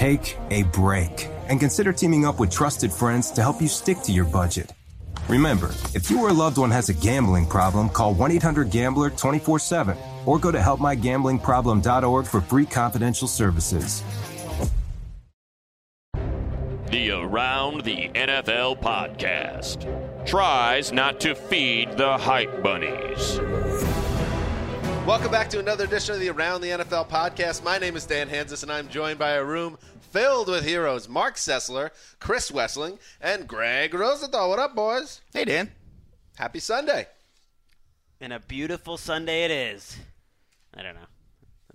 Take a break and consider teaming up with trusted friends to help you stick to your budget. Remember, if you or a loved one has a gambling problem, call 1 800 Gambler 24 7 or go to helpmygamblingproblem.org for free confidential services. The Around the NFL podcast tries not to feed the hype bunnies. Welcome back to another edition of the Around the NFL podcast. My name is Dan Hanzus, and I'm joined by a room filled with heroes Marc Sessler, Chris Wesseling, and Gregg Rosenthal. What up, boys? Hey, Dan. Happy Sunday. And a beautiful Sunday it is. I don't know.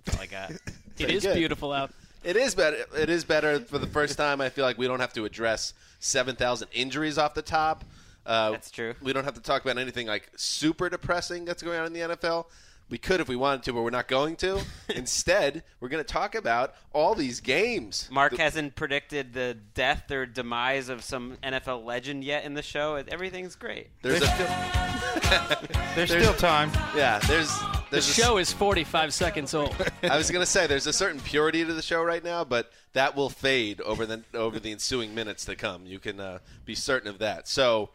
That's all I got. It is good. beautiful out. It is better. It is better for the first time. I feel like we don't have to address seven thousand injuries off the top. Uh, That's true. We don't have to talk about anything like super depressing that's going on in the NFL. We could if we wanted to, but we're not going to. Instead, we're going to talk about all these games. Marc The- hasn't predicted the death or demise of some NFL legend yet in the show. Everything's great. There's a There's still time. yeah. There's The there's a s- show is 45 seconds old. I was gonna say there's a certain purity to the show right now, but that will fade over the over the ensuing minutes to come. You can uh, be certain of that. So,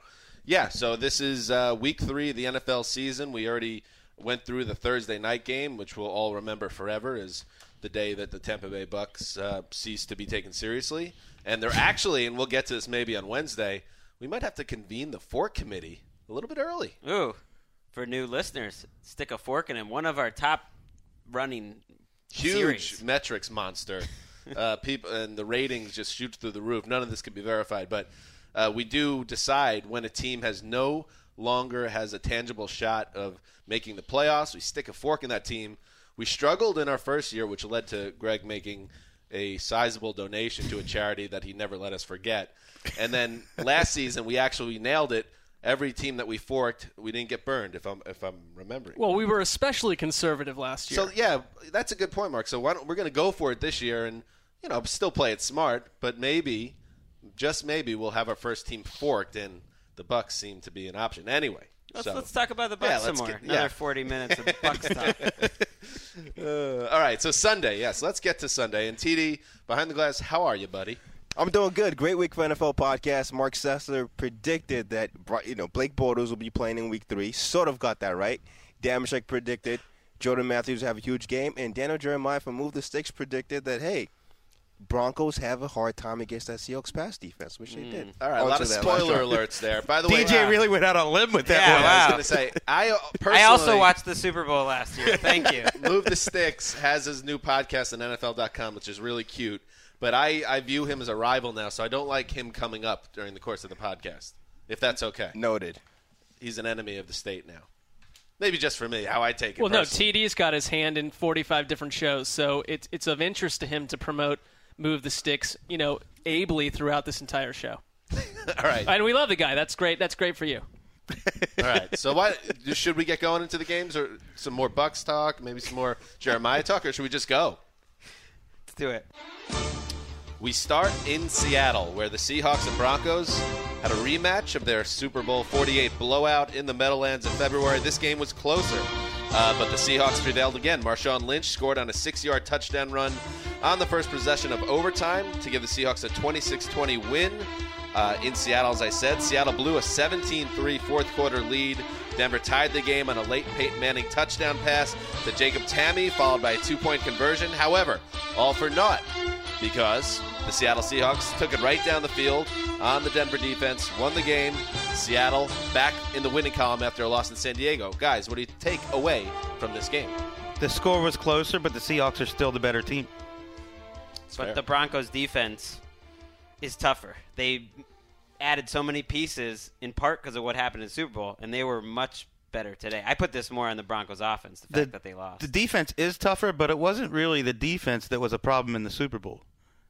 yeah. So this is uh, week three of the NFL season. We already went through the Thursday night game, which we'll all remember forever as the day that the Tampa Bay Bucks uh, ceased to be taken seriously. And they're actually, and we'll get to this maybe on Wednesday. We might have to convene the fork committee a little bit early. Ooh, for new listeners, stick a fork in him. One of our top running huge series. metrics monster. uh, people and the ratings just shoot through the roof. None of this can be verified, but uh, we do decide when a team has no longer has a tangible shot of making the playoffs. We stick a fork in that team. We struggled in our first year, which led to Gregg making a sizable donation to a charity that he never let us forget. And then last season, we actually nailed it. Every team that we forked, we didn't get burned. If I'm if I'm remembering. well, we were especially conservative last year. So yeah, that's a good point, Marc. So why don't, we're going to go for it this year, and you know, still play it smart, but maybe, just maybe, we'll have our first team forked, and the Bucks seem to be an option anyway. Let's, so, let's talk about the Yeah, Bucks some let's more. get- Another yeah. 40 minutes of Bucks talk. uh, all right, so Sunday, yes, let's get to Sunday. And TD behind the glass, how are you, buddy? I'm doing good. Great week for NFL podcast. Marc Sessler predicted that you know Blake Bortles will be playing in week three. Sort of got that right. Damashek predicted Jordan Matthews have a huge game, and Daniel Jeremiah from Move the Sticks predicted that hey, Broncos have a hard time against that Seahawks pass defense, which they did. Mm. All right, a lot of spoiler drive. alerts there. By the way, DJ really went out on a limb with that Yeah, one. I was going to say, I uh, personally I also watched the Super Bowl last year. Thank you. Move the Sticks has his new podcast on NFL.com, which is really cute. But I, I view him as a rival now, so I don't like him coming up during the course of the podcast. If that's okay, Noted. he's an enemy of the state now. Maybe just for me, how I take it. well, no. TD's got his hand in 45 different shows, so it's it's of interest to him to promote Move the Sticks, you know, ably throughout this entire show. All right, And we love the guy. That's great. That's great for you. all right. So, why should we get going into the games, or some more Bucks talk, maybe some more Jeremiah talk, or should we just go? Let's do it. We start in Seattle, where the Seahawks and Broncos had a rematch of their Super Bowl 48 blowout in the Meadowlands in February. This game was closer, uh, but the Seahawks prevailed again. Marshawn Lynch scored on a six yard touchdown run on the first possession of overtime to give the Seahawks a 26 20 win. Uh, in Seattle, as I said, Seattle blew a 17 3 fourth quarter lead. Denver tied the game on a late Peyton Manning touchdown pass to Jacob Tamme, followed by a two point conversion. However, all for naught because the Seattle Seahawks took it right down the field on the Denver defense, won the game. Seattle back in the winning column after a loss in San Diego. Guys, what do you take away from this game? The score was closer, but the Seahawks are still the better team. But fair. the Broncos defense is tougher. They added so many pieces in part because of what happened in the Super Bowl, and they were much better today. I put this more on the Broncos offense, the fact that they lost. The defense is tougher, but it wasn't really the defense that was a problem in the Super Bowl.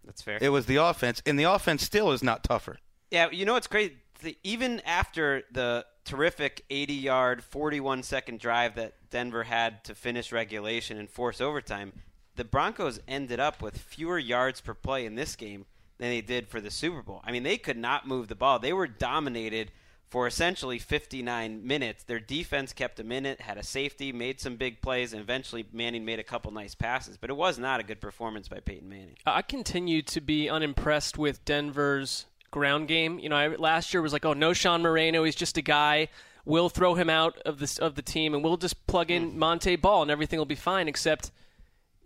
That's fair. It was the offense, and the offense still is not tougher. Yeah, you know what's great? The, even after the terrific 80 yard, 41 second drive that Denver had to finish regulation and force overtime, the Broncos ended up with fewer yards per play in this game than they did for the Super Bowl. I mean, they could not move the ball. They were dominated for essentially 59 minutes. Their defense kept a minute, had a safety, made some big plays, and eventually Manning made a couple nice passes. But it was not a good performance by Peyton Manning. I continue to be unimpressed with Denver's ground game. You know, I, last year was like, oh, Knowshon Moreno, he's just a guy. We'll throw him out of this of the team, and we'll just plug in mm. Monte Ball, and everything will be fine. Except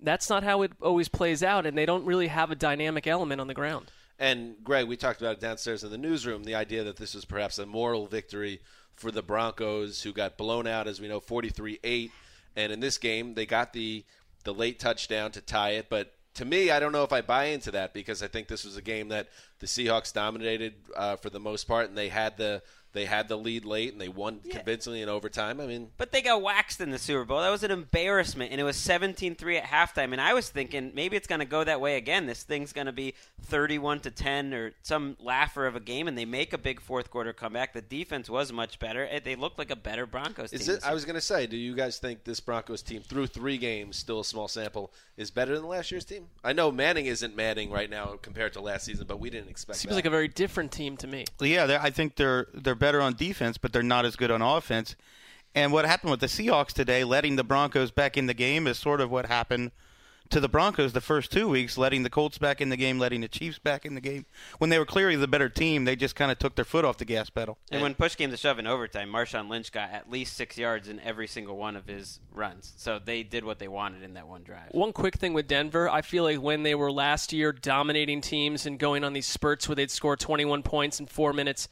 that's not how it always plays out, and they don't really have a dynamic element on the ground. And Gregg, we talked about it downstairs in the newsroom. The idea that this was perhaps a moral victory for the Broncos, who got blown out, as we know, 43-8. And in this game, they got the the late touchdown to tie it. But to me, I don't know if I buy into that because I think this was a game that the Seahawks dominated uh, for the most part, and they had the they had the lead late and they won convincingly in overtime. I mean, But they got waxed in the Super Bowl. That was an embarrassment, and it was 17-3 at halftime. And I was thinking maybe it's going to go that way again. This thing's going to be 31 to 10 or some laugher of a game, and they make a big fourth quarter comeback. The defense was much better. Eh, they looked like a better Broncos team. is this it? I was going to say, do you guys think this Broncos team, through three games, still a small sample, is better than last year's team? I know Manning isn't Manning right now compared to last season, but we didn't expect Seems that. like a very different team to me. Yeah, I think they're they're better on defense, but they're not as good on offense. And what happened with the Seahawks today, letting the Broncos back in the game, is sort of what happened to the Broncos the first two weeks, letting the Colts back in the game, letting the Chiefs back in the game. When they were clearly the better team, they just kind of took their foot off the gas pedal. And when push came to shove in overtime, Marshawn Lynch got at least six yards in every single one of his runs. So they did what they wanted in that one drive. One quick thing with Denver, I feel like when they were last year dominating teams and going on these spurts where they'd score 21 points in four minutes,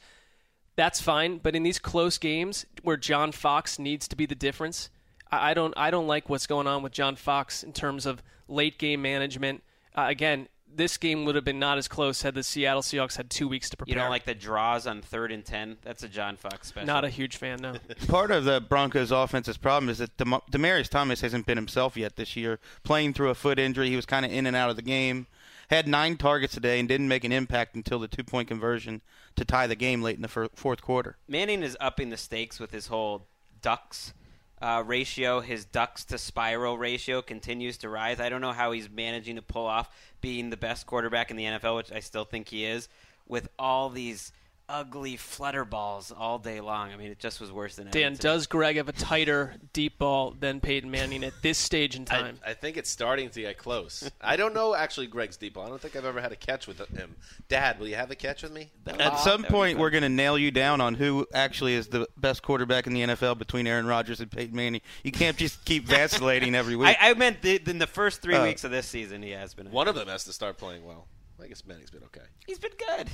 that's fine. But in these close games where John Fox needs to be the difference, I I don't I don't like what's going on with John Fox in terms of late game management. Uh, again, this game would have been not as close had the Seattle Seahawks had two weeks to prepare. You don't like the draws on third and ten? That's a John Fox special. Not a huge fan, no. Part of the Broncos' offense's problem is that Dem- Demaryius Thomas hasn't been himself yet this year. Playing through a foot injury, he was kind of in and out of the game. Had nine targets today and didn't make an impact until the two-point conversion to tie the game late in the fourth quarter. Manning is upping the stakes with his whole ducks uh, ratio. His ducks to spiral ratio continues to rise. I don't know how he's managing to pull off being the best quarterback in the NFL, which I still think he is, with all these ugly flutter balls all day long. I mean, it just was worse than Dan, ever. does Gregg have a tighter deep ball than Peyton Manning at this stage in I, time? I think it's starting to get close. I don't know actually Gregg's deep ball. I don't think I've ever had a catch with him. Dad, will you have a catch with me? At some point, we're going to nail you down on who actually is the best quarterback in the NFL between Aaron Rodgers and Peyton Manning. You can't just keep vacillating every week. I, I meant the, in the first three Uh, weeks of this season, he has been. One of them has to start playing well. I guess Manning's been okay. He's been good.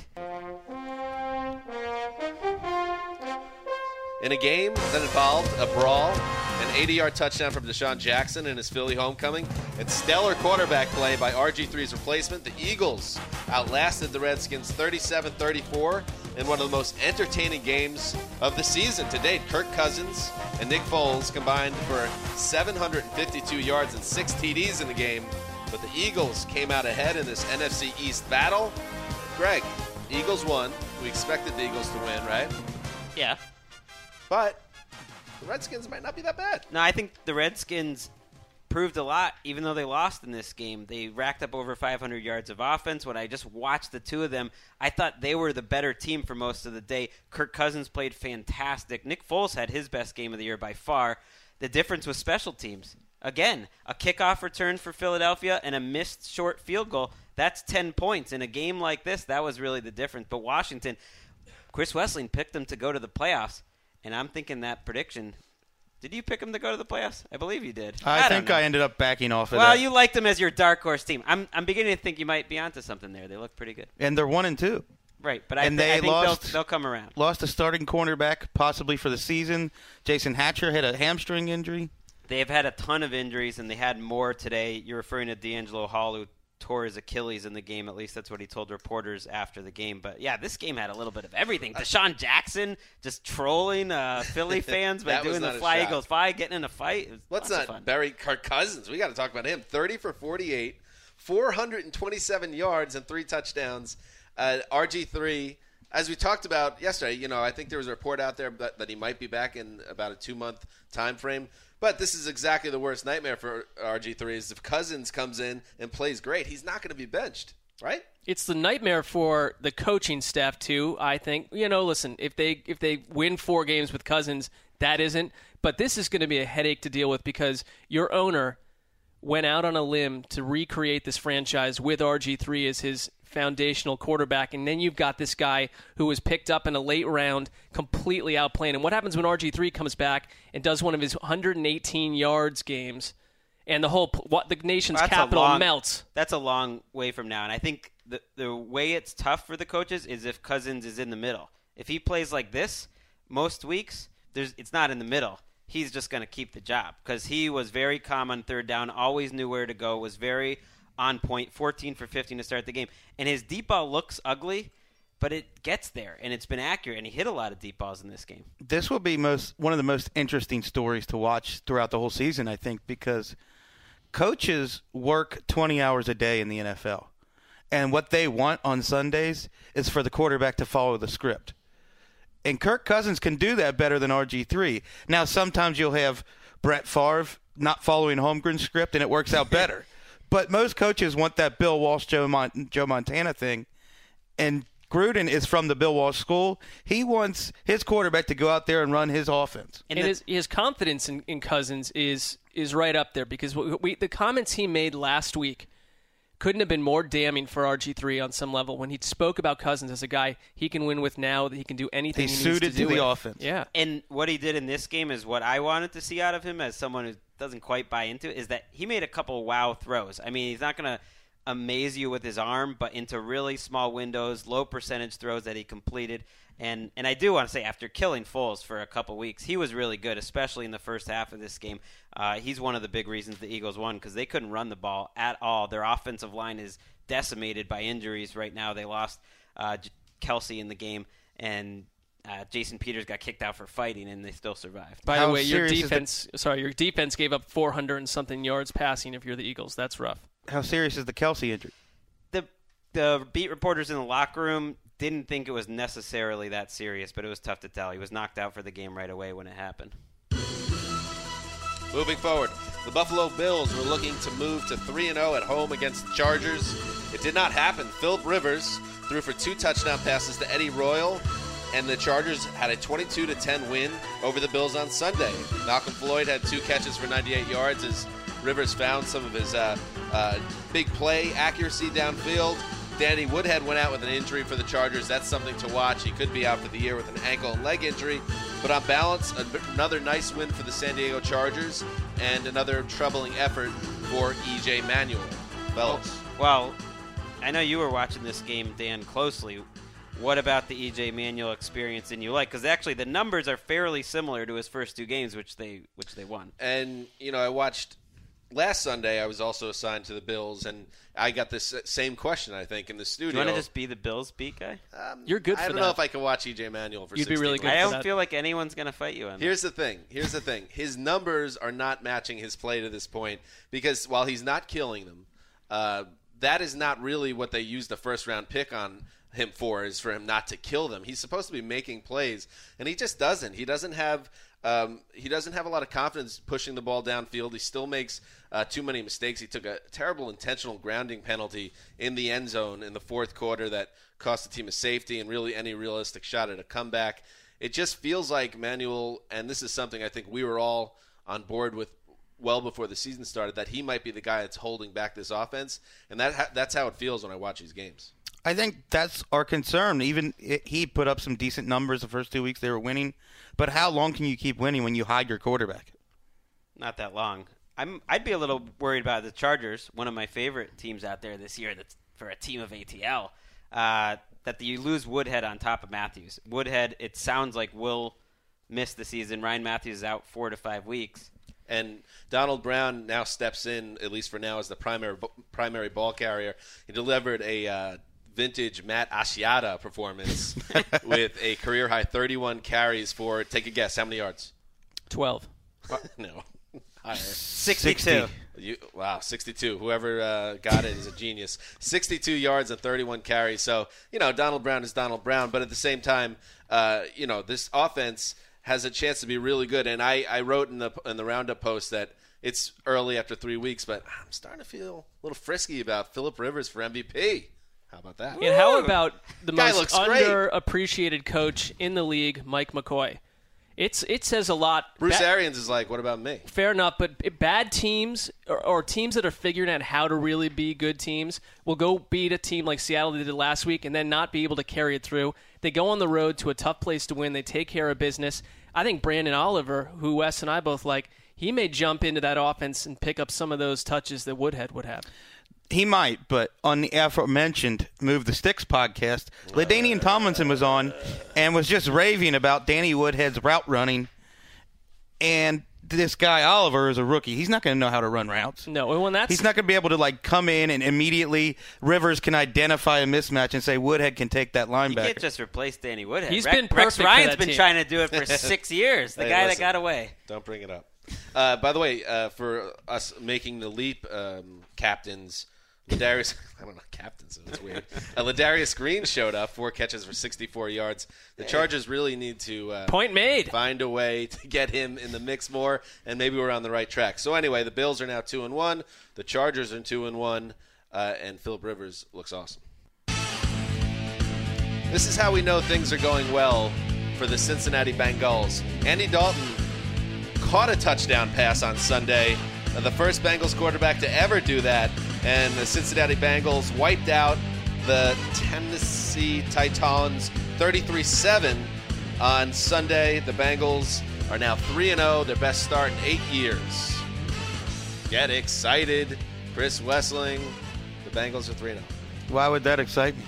In a game that involved a brawl, an 80-yard touchdown from DeSean Jackson in his Philly homecoming, and stellar quarterback play by RG3's replacement, the Eagles outlasted the Redskins 37-34 in one of the most entertaining games of the season to date. Kirk Cousins and Nick Foles combined for 752 yards and six TDs in the game, but the Eagles came out ahead in this NFC East battle. Gregg, Eagles won. We expected the Eagles to win, right? Yeah. But the Redskins might not be that bad. No, I think the Redskins proved a lot, even though they lost in this game. They racked up over 500 yards of offense. When I just watched the two of them, I thought they were the better team for most of the day. Kirk Cousins played fantastic. Nick Foles had his best game of the year by far. The difference was special teams. Again, a kickoff return for Philadelphia and a missed short field goal. That's 10 points. In a game like this, that was really the difference. But Washington, Chris Wesseling picked them to go to the playoffs. And I'm thinking that prediction. Did you pick them to go to the playoffs? I believe you did. I, don't think. I ended up backing off of Well, that. you liked them as your dark horse team. I'm, I'm beginning to think you might be onto something there. They look pretty good. and they're one and two. Right, but I, And thi- they I think lost- they'll, they'll come around. Lost a starting cornerback possibly for the season. Jason Hatcher had a hamstring injury. They've had a ton of injuries, and they had more today. You're referring to DeAngelo Hall, who tore his Achilles in the game. At least that's what he told reporters after the game. But yeah, this game had a little bit of everything. DeSean Jackson just trolling uh, Philly fans by doing the Fly. Eagles Fly, getting in a fight. Let's not bury Kirk Cousins. We got to talk about him. 30 for 48, 427 yards and three touchdowns. Uh, RG3, as we talked about yesterday, you know, I think there was a report out there that, that he might be back in about a two month time frame. But this is exactly the worst nightmare for RG3 is if Cousins comes in and plays great, he's not going to be benched, right? It's the nightmare for the coaching staff too. I think you know. Listen, if they if they win four games with Cousins, that isn't. But this is going to be a headache to deal with because your owner went out on a limb to recreate this franchise with RG3 as his foundational quarterback, and then you've got this guy who was picked up in a late round, completely outplaying. And what happens when RG3 comes back and does one of his 118 yards games, and the whole what the nation's a capital long- melts? That's a long way from now, and I think the the way it's tough for the coaches is if Cousins is in the middle. If he plays like this most weeks, there's it's not in the middle. He's just going to keep the job because he was very calm on third down, always knew where to go, was very on point, 14 for 15 to start the game, and his deep ball looks ugly, but it gets there and it's been accurate, and he hit a lot of deep balls in this game. this will be most one of the most interesting stories to watch throughout the whole season, I think, because coaches work 20 hours a day in the NFL. And what they want on Sundays is for the quarterback to follow the script. And Kirk Cousins can do that better than RG3. Now, sometimes you'll have Brett Favre not following Holmgren's script and it works out better. but most coaches want that Bill Walsh, Joe, Mon- Joe Montana thing. And Gruden is from the Bill Walsh school. He wants his quarterback to go out there and run his offense. And and his, his confidence in, in Cousins is is right up there because we, the comments he made last week couldn't have been more damning for RG3 on some level when he spoke about Cousins as a guy he can win with now that he can do anything He's he needs suited to, do to the with. offense. Yeah. And what he did in this game is what I wanted to see out of him as someone who doesn't quite buy into it is that he made a couple wow throws. I mean, he's not going to amaze you with his arm, but into really small windows, low percentage throws that he completed. And and I do want to say, after killing Foles for a couple weeks, he was really good, especially in the first half of this game. Uh, he's one of the big reasons the Eagles won because they couldn't run the ball at all. Their offensive line is decimated by injuries right now. They lost uh, J- Kelce in the game, and uh, Jason Peters got kicked out for fighting, and they still survived. By How the way, your serious the- defense sorry, your defense gave up 400 and something yards passing if you're the Eagles. That's rough. How serious is the Kelce injury? the the beat reporters in the locker room didn't think it was necessarily that serious, but it was tough to tell. He was knocked out for the game right away when it happened. Moving forward, the Buffalo Bills were looking to move to 3 0 at home against the Chargers. It did not happen. Philip Rivers threw for two touchdown passes to Eddie Royal, and the Chargers had a 22 10 win over the Bills on Sunday. Malcolm Floyd had two catches for 98 yards as Rivers found some of his uh, uh, big play accuracy downfield. Danny Woodhead went out with an injury for the Chargers. That's something to watch. He could be out for the year with an ankle and leg injury. But on balance, another nice win for the San Diego Chargers and another troubling effort for EJ Manuel. Fellas. Well, I know you were watching this game, Dan, closely. What about the EJ Manuel experience in you like? Because actually, the numbers are fairly similar to his first two games, which they which they won. And, you know, I watched last Sunday, I was also assigned to the Bills, and I got this same question, I think, in the Do studio. you want to just be the Bills beat guy? Um, You're good I don't that. know if I can watch EJ Manuel for You'd be really minutes. good I don't that. feel like anyone's gonna fight you on that. Here's the thing. Here's the thing. His numbers are not matching his play to this point because while he's not killing them, uh, that is not really what they used the first round pick on him for. Is for him not to kill them. He's supposed to be making plays, and he just doesn't. He doesn't have Um, he doesn't have a lot of confidence pushing the ball downfield. He still makes uh, too many mistakes. He took a terrible intentional grounding penalty in the end zone in the fourth quarter that cost the team a safety and really any realistic shot at a comeback. It just feels like Manuel, and this is something I think we were all on board with well before the season started, that he might be the guy that's holding back this offense, and that ha- that's how it feels when I watch these games. I think that's our concern. Even it, he put up some decent numbers the first two weeks they were winning, but how long can you keep winning when you hide your quarterback? Not that long. I'm. I'd be a little worried about the Chargers, one of my favorite teams out there this year. That's for a team of ATL. Uh, that you lose Woodhead on top of Mathews. Woodhead, it sounds like will miss the season. Ryan Mathews is out four to five weeks. And Donald Brown now steps in, at least for now, as the primary primary ball carrier. He delivered a uh, vintage Matt Asiata performance with a career high 31 carries for. Take a guess, how many yards? 12. no, higher. 62. You, wow, 62. Whoever uh, got it is a genius. 62 yards and 31 carries. So, you know, Donald Brown is Donald Brown, but at the same time, uh, you know, this offense has a chance to be really good. And I, I wrote in the in the roundup post that it's early after three weeks, but I'm starting to feel a little frisky about Philip Rivers for MVP. How about that? And how about the Guy most looks great. underappreciated coach in the league, Mike McCoy? It's it says a lot. Bruce Ba- Arians is like, what about me? Fair enough, but bad teams or, or teams that are figuring out how to really be good teams will go beat a team like Seattle they did last week and then not be able to carry it through. They go on the road to a tough place to win. They take care of business. I think Branden Oliver, who Wes and I both like, he may jump into that offense and pick up some of those touches that Woodhead would have. He might, but on the aforementioned Move the Sticks podcast, LaDainian Tomlinson was on and was just raving about Danny Woodhead's route running. And this guy Oliver is a rookie. He's not going to know how to run routes. No, when that's He's not going to be able to like come in and immediately Rivers can identify a mismatch and say Woodhead can take that linebacker. You linebacker. can't just replace Danny Woodhead. He's Rex, been Rex perfect for Ryan's that been team. trying to do it for six years. The Hey, guy listen. that got away. Don't bring it up. Uh, by the way, uh, for us making the leap, um, captains, Ladarius, I don't know, captains, that's weird. Uh, Ladarius Green showed up, four catches for 64 yards. The Chargers really need to uh, point made. find a way to get him in the mix more, and maybe we're on the right track. So anyway, the Bills are now two and one. The Chargers are two and one, uh, and Philip Rivers looks awesome. This is how we know things are going well for the Cincinnati Bengals. Andy Dalton caught a touchdown pass on Sunday, the first Bengals quarterback to ever do that, and the Cincinnati Bengals wiped out the Tennessee Titans 33-7 on Sunday. The Bengals are now 3 0, their best start in 8 years. Get excited. Chris Wesseling, the Bengals are 3 0. Why would that excite me?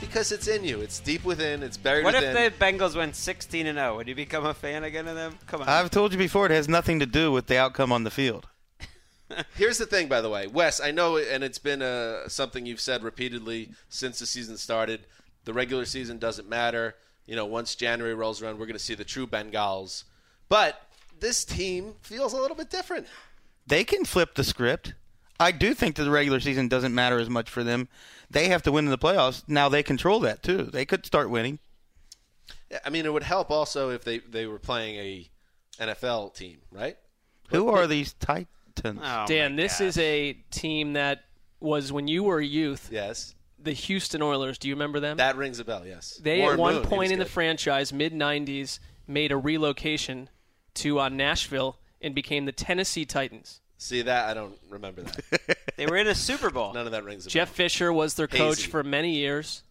Because it's in you. It's deep within. It's buried within. What within. if the Bengals went 16 and 0? Would you become a fan again of them? Come on. I've told you before, it has nothing to do with the outcome on the field. Here's the thing, by the way, Wes. I know, and it's been uh, something you've said repeatedly since the season started. The regular season doesn't matter. You know, once January rolls around, we're going to see the true Bengals. But this team feels a little bit different. They can flip the script. I do think that the regular season doesn't matter as much for them. They have to win in the playoffs. Now they control that too. They could start winning. I mean, it would help also if they, they were playing a NFL team, right? Who are these Titans? Oh, Dan, this gosh. is a team that was when you were a youth. Yes. The Houston Oilers. Do you remember them? That rings a bell, yes. They Warren at one Moon, point was in the franchise, mid '90s, made a relocation to uh, Nashville and became the Tennessee Titans. See that? I don't remember that. They were in a Super Bowl. None of that rings a bell. Jeff bell. Fisher was their coach for many years.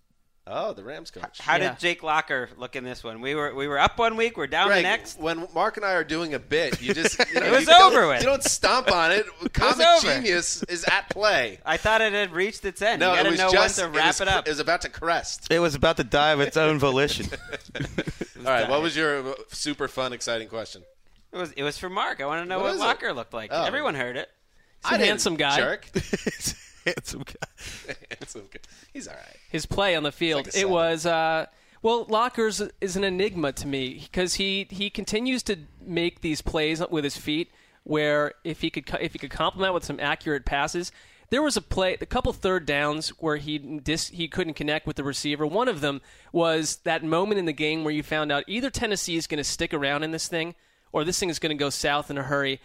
Oh, the Rams coach. How Yeah. did Jake Locker look in this one? We were we were up one week. We're down Gregg, the next. when Marc and I are doing a bit, you just you know, It was you don't- over with. You don't stomp on it. Comic over. genius is at play. I thought it had reached its end. No, you got it to was know just when to it wrap was, it up. It was about to crest. It was about to die of its own volition. All right, what was your uh, super fun, exciting question? It was it was for Marc. I want to know What what, is it? Locker looked like. Oh. Everyone heard it. He's a handsome guy. Jerk. Handsome guy. Handsome guy. He's all right. His play on the field. like it was uh, well, Lockers is an enigma to me because he he continues to make these plays with his feet where if he could if he could complement with some accurate passes. There was a play, a couple third downs where he dis, he couldn't connect with the receiver. One of them was that moment in the game where you found out either Tennessee is going to stick around in this thing or this thing is going to go south in a hurry.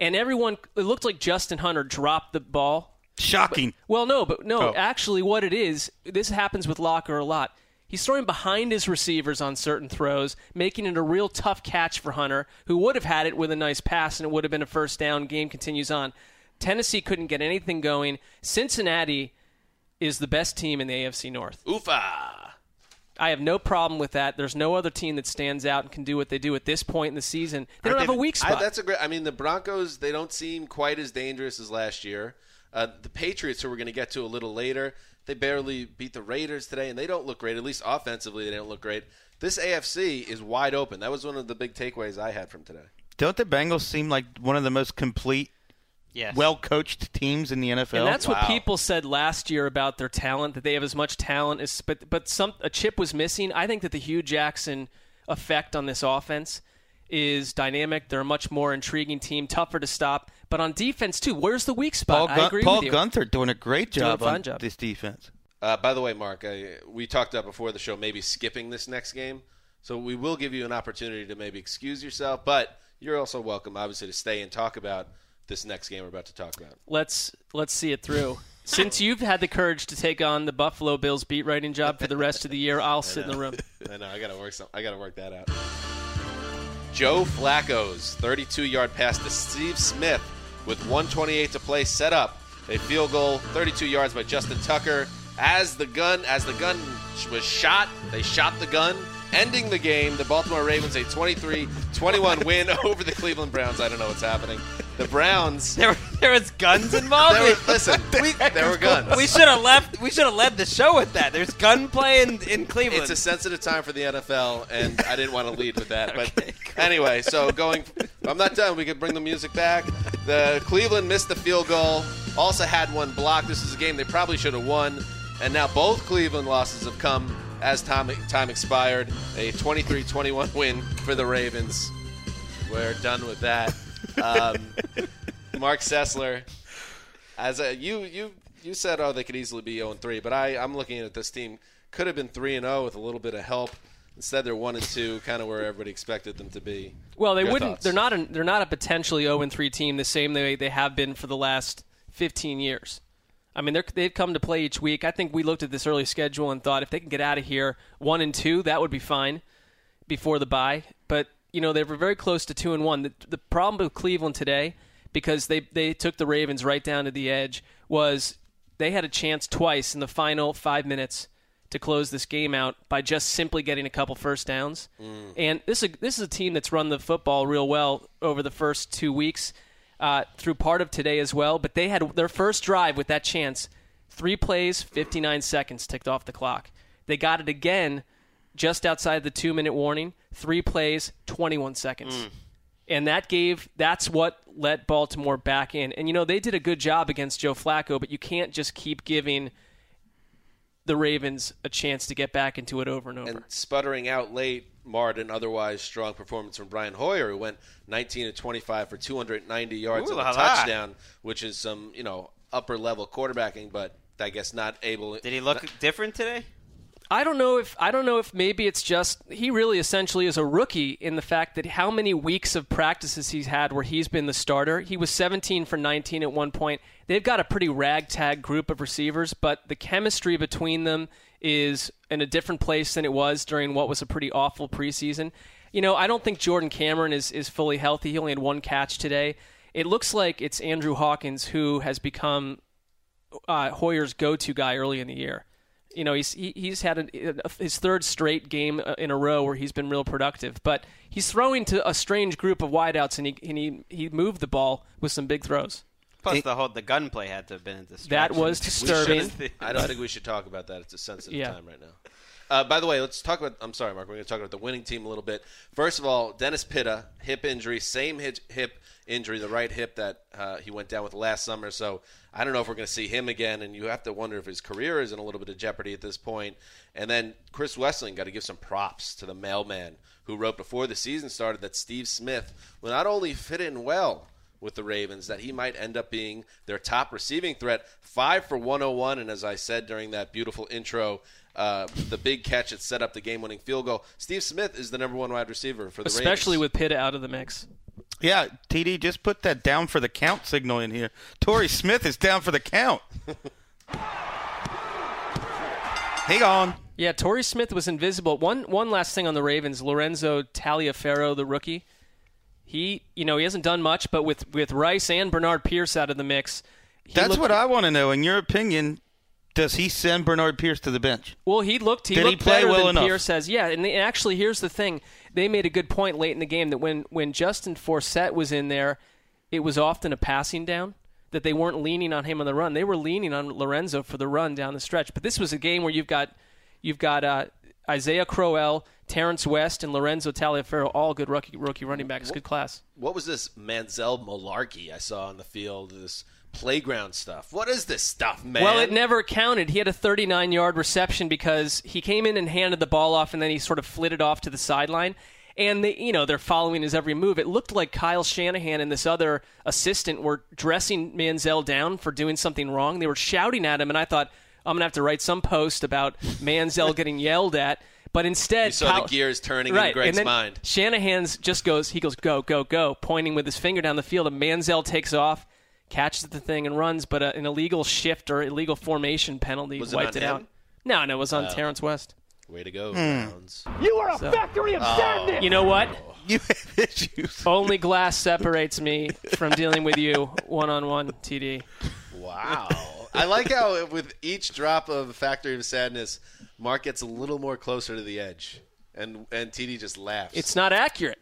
And everyone, it looked like Justin Hunter dropped the ball. Shocking. Well, no, but no, Oh. actually, what it is, this happens with Locker a lot. He's throwing behind his receivers on certain throws, making it a real tough catch for Hunter, who would have had it with a nice pass and it would have been a first down. Game continues on. Tennessee couldn't get anything going. Cincinnati is the best team in the AFC North. Oofa. I have no problem with that. There's no other team that stands out and can do what they do at this point in the season. They don't have a weak I, spot. that's a great. I mean, the Broncos they don't seem quite as dangerous as last year. Uh, the Patriots, who we're going to get to a little later, they barely beat the Raiders today, and they don't look great. At least offensively, they don't look great. This AFC is wide open. That was one of the big takeaways I had from today. Don't the Bengals seem like one of the most complete, Yes. well coached teams in the NFL? And that's what people said last year about their talent that they have as much talent as but but some a chip was missing. I think that the Hue Jackson effect on this offense is dynamic. They're a much more intriguing team, tougher to stop. But on defense too, where's the weak spot? Paul, I agree Paul with you. Guenther doing a great Doing a job on job. this defense. Uh, by the way, Marc, I, we talked about before the show maybe skipping this next game, so we will give you an opportunity to maybe excuse yourself, but you're also welcome, obviously, to stay and talk about this next game we're about to talk about. Let's let's see it through. Since you've had the courage to take on the Buffalo Bills beat writing job for the rest of the year, I'll sit in the room. I know. I gotta work some. I gotta work that out. Joe Flacco's 32-yard pass to Steve Smith with 128 to play set up a field goal, 32 yards by Justin Tucker. As the gun, as the gun was shot, they shot the gun, ending the game. The Baltimore Ravens a 23-21 win over the Cleveland Browns. I don't know what's happening. The Browns. There, there was guns involved. There were, listen, there were guns. we should have left. We should have led the show with that. There's gunplay in, in Cleveland. It's a sensitive time for the NFL, and I didn't want to lead with that. But anyway, so going, I'm not done. We could bring the music back. The Cleveland missed the field goal. Also had one blocked. This is a game they probably should have won. And now both Cleveland losses have come as time time expired. A 23-21 win for the Ravens. We're done with that. Um, Marc Sessler, as a, you you you said, oh, they could easily be 0 and 3, but I I'm looking at this team could have been 3 and 0 with a little bit of help. Instead, they're 1 and 2, kind of where everybody expected them to be. Well, they Your wouldn't. thoughts? They're not. A, they're not a potentially 0 and 3 team the same way they have been for the last 15 years. I mean, they're, they've come to play each week. I think we looked at this early schedule and thought if they can get out of here one and two, that would be fine before the bye. But you know, they were very close to two and one. The, the problem with Cleveland today, because they they took the Ravens right down to the edge, was they had a chance twice in the final five minutes to close this game out by just simply getting a couple first downs. And this is a, this is a team that's run the football real well over the first two weeks, uh, through part of today as well. But they had their first drive with that chance, three plays, 59 seconds ticked off the clock. They got it again just outside the two minute warning, three plays, 21 seconds. Mm. And that gave that's what let Baltimore back in. And you know, they did a good job against Joe Flacco, but you can't just keep giving the Ravens a chance to get back into it over and over. And sputtering out late marred an otherwise strong performance from Brian Hoyer, who went 19 to 25 for 290 yards Ooh and a la la. touchdown, which is some you know upper level quarterbacking, but I guess not able. Did he look different today? I don't know if I don't know if maybe it's just he really essentially is a rookie in the fact that how many weeks of practices he's had where he's been the starter. He was 17 for 19 at one point. They've got a pretty ragtag group of receivers, but the chemistry between them is in a different place than it was during what was a pretty awful preseason. You know, I don't think Jordan Cameron is is fully healthy. He only had one catch today. It looks like it's Andrew Hawkins who has become uh, Hoyer's go-to guy early in the year. You know, he's he, he's had a, his third straight game uh, in a row where he's been real productive, but he's throwing to a strange group of wideouts, and he and he, he moved the ball with some big throws. Plus, the whole the gunplay had to have been a That was disturbing. I don't think we should talk about that. It's a sensitive Yeah. time right now. Uh, by the way, let's talk about. I'm sorry, Marc. We're going to talk about the winning team a little bit. First of all, Dennis Pitta, hip injury, same hip, injury, the right hip that uh, he went down with last summer. So I don't know if we're going to see him again, and you have to wonder if his career is in a little bit of jeopardy at this point. And then Chris Wesseling got to give some props to the mailman who wrote before the season started that Steve Smith will not only fit in well with the Ravens that he might end up being their top receiving threat. Five for 101, and as I said during that beautiful intro, uh, the big catch that set up the game-winning field goal. Steve Smith is the number one wide receiver for the Ravens. Especially Ravens. with Pitt out of the mix. Yeah, TD, just put that down for the count signal in here. Torrey Smith is down for the count. Hang on. Yeah, Torrey Smith was invisible. One one last thing on the Ravens, Lorenzo Taliaferro, the rookie. He, you know, he hasn't done much, but with with Rice and Bernard Pierce out of the mix, he That's looked- what I want to know. In your opinion, does he send Bernard Pierce to the bench? Well, he looked. He Did he looked play better well than enough? Pierce says. Yeah, and they, actually, here's the thing: they made a good point late in the game that when when Justin Forsett was in there, it was often a passing down. That they weren't leaning on him on the run; they were leaning on Lorenzo for the run down the stretch. But this was a game where you've got you've got uh, Isaiah Crowell, Terrance West, and Lorenzo Taliaferro, all good rookie rookie running backs, good class. what was this Manziel malarkey I saw on the field? This playground stuff. What is this stuff, man? Well, it never counted. He had a 39 yard reception because he came in and handed the ball off, and then he sort of flitted off to the sideline. And they, you know, they're following his every move. It looked like Kyle Shanahan and this other assistant were dressing Manziel down for doing something wrong. They were shouting at him, and I thought I'm gonna have to write some post about Manziel getting yelled at. But instead, You saw Kyle- the gears turning right, in Gregg's and then mind. Shanahan's just goes, he goes, go, go, go, pointing with his finger down the field, and Manziel takes off, catches the thing, and runs, but uh, an illegal shift or illegal formation penalty Was wiped on it out. No, no, it was on Oh. Terrance West. Way to go, Hmm. Browns. You are a factory of sadness. You know what? You have issues. Only glass separates me from dealing with you one on one, TD. Wow. I like how with each drop of Factory of Sadness, Marc gets a little more closer to the edge. And and TD just laughs. It's not accurate.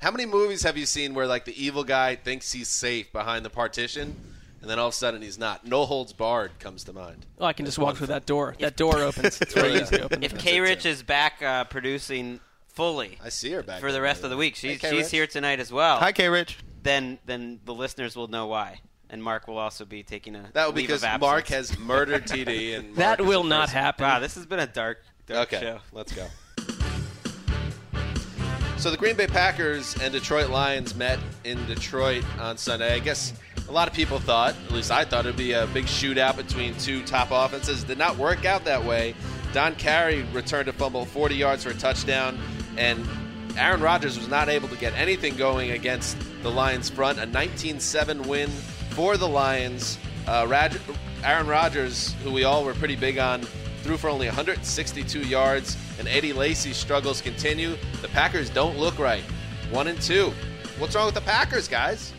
How many movies have you seen where like the evil guy thinks he's safe behind the partition and then all of a sudden he's not? No holds barred comes to mind. Oh, I can just walk through that door. That door opens. It's very Yeah. easy to open. If K Rich is back uh, producing fully I see her back for the rest by of the week, she's, Hey, she's K-Rich. here tonight as well. Hi, K. Rich. Then then the listeners will know why, and Marc will also be taking a That would leave because of absence. Marc has murdered TD and that Marc is will a not person. happen. Wow, this has been a dark, dark Okay, show. let's go. So the Green Bay Packers and Detroit Lions met in Detroit on Sunday. I guess a lot of people thought, at least I thought, it would be a big shootout between two top offenses. Did not work out that way. Don Carey returned a fumble 40 yards for a touchdown, and Aaron Rodgers was not able to get anything going against the Lions front. A 19-7 win for the Lions. Uh, Rad- Aaron Rodgers, who we all were pretty big on, threw for only 162 yards, and Eddie Lacy's struggles continue. The Packers don't look right. One and two. What's wrong with the Packers, guys?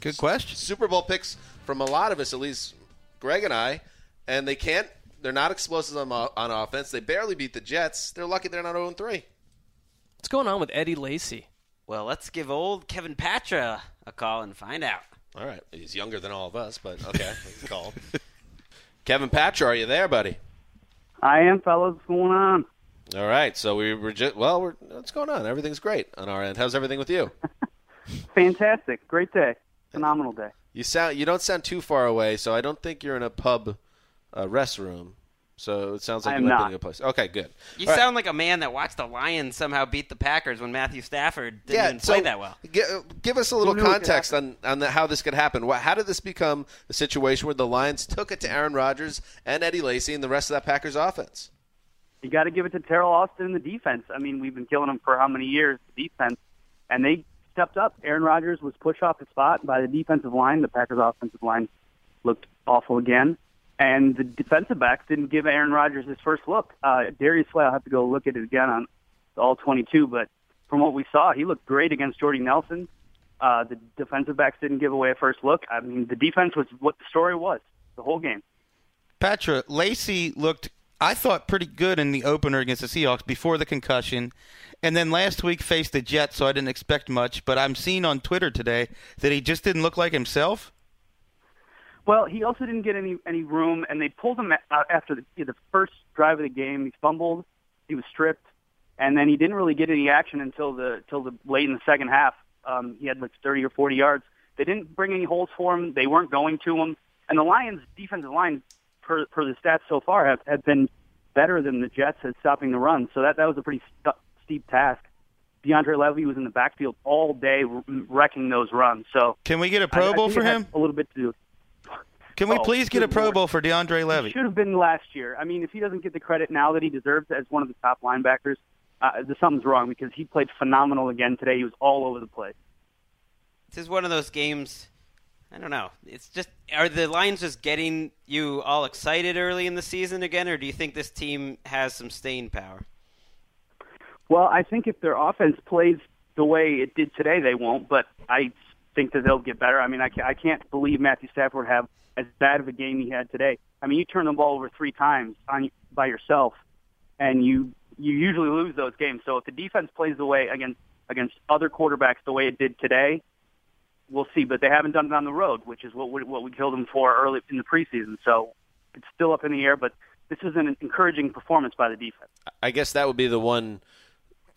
Good question. Super Bowl picks from a lot of us, at least Gregg and I, and they can't. They're not explosive on, on offense. They barely beat the Jets. They're lucky they're not 0 3. What's going on with Eddie Lacy? Well, let's give old Kevin Patra a call and find out. All right, he's younger than all of us, but okay, we can call. Kevin Patra, are you there, buddy? I am, fellas. What's going on? All right, so we were just well. We're, what's going on? Everything's great on our end. How's everything with you? Fantastic. Great day. Phenomenal day. You sound you don't sound too far away, so I don't think you're in a pub uh, restroom. So it sounds like you am might be in a good place. Okay, good. You All right. sound like a man that watched the Lions somehow beat the Packers when Matthew Stafford didn't yeah, even play so that well. gi- uh, give us a little Who knew it could context on on the, how this could happen. Wha- How did this become a situation where the Lions took it to Aaron Rodgers and Eddie Lacy and the rest of that Packers offense? You got to give it to Teryl Austin and the defense. I mean, we've been killing them for how many years, the defense, and they stepped up. Aaron Rodgers was pushed off his spot by the defensive line. The Packers' offensive line looked awful again. And the defensive backs didn't give Aaron Rodgers his first look. Uh, Darius Slay, I'll have to go look at it again on all 22, but from what we saw, he looked great against Jordy Nelson. Uh, the defensive backs didn't give away a first look. I mean, the defense was what the story was the whole game. Patra, Lacy looked, I thought, pretty good in the opener against the Seahawks before the concussion. And then last week faced the Jets, so I didn't expect much. But I'm seeing on Twitter today that he just didn't look like himself. Well, he also didn't get any any room, and they pulled him out after the, the first drive of the game. He fumbled, he was stripped, and then he didn't really get any action until the till the late in the second half. Um, he had like 30 or 40 yards. They didn't bring any holes for him. They weren't going to him, and the Lions' defensive line, per per the stats so far, have have been better than the Jets at stopping the run. So that that was a pretty st- steep task. DeAndre Levy was in the backfield all day wrecking those runs. So can we get a Pro Bowl I, I for him? A little bit to do. Can we Oh, please get a Pro Bowl for DeAndre Levy? Should have been last year. I mean, if he doesn't get the credit now that he deserves as one of the top linebackers, uh, there's something's wrong because he played phenomenal again today. He was all over the place. This is one of those games. I don't know. It's just are the Lions just getting you all excited early in the season again, or do you think this team has some staying power? Well, I think if their offense plays the way it did today, they won't. But I think that they'll get better. I mean, I, ca- I can't believe Matthew Stafford have as bad of a game he had today. I mean, you turn the ball over three times on by yourself, and you you usually lose those games. So if the defense plays the way against against other quarterbacks the way it did today, we'll see. But they haven't done it on the road, which is what we, what we killed them for early in the preseason. So it's still up in the air. But this is an encouraging performance by the defense. I guess that would be the one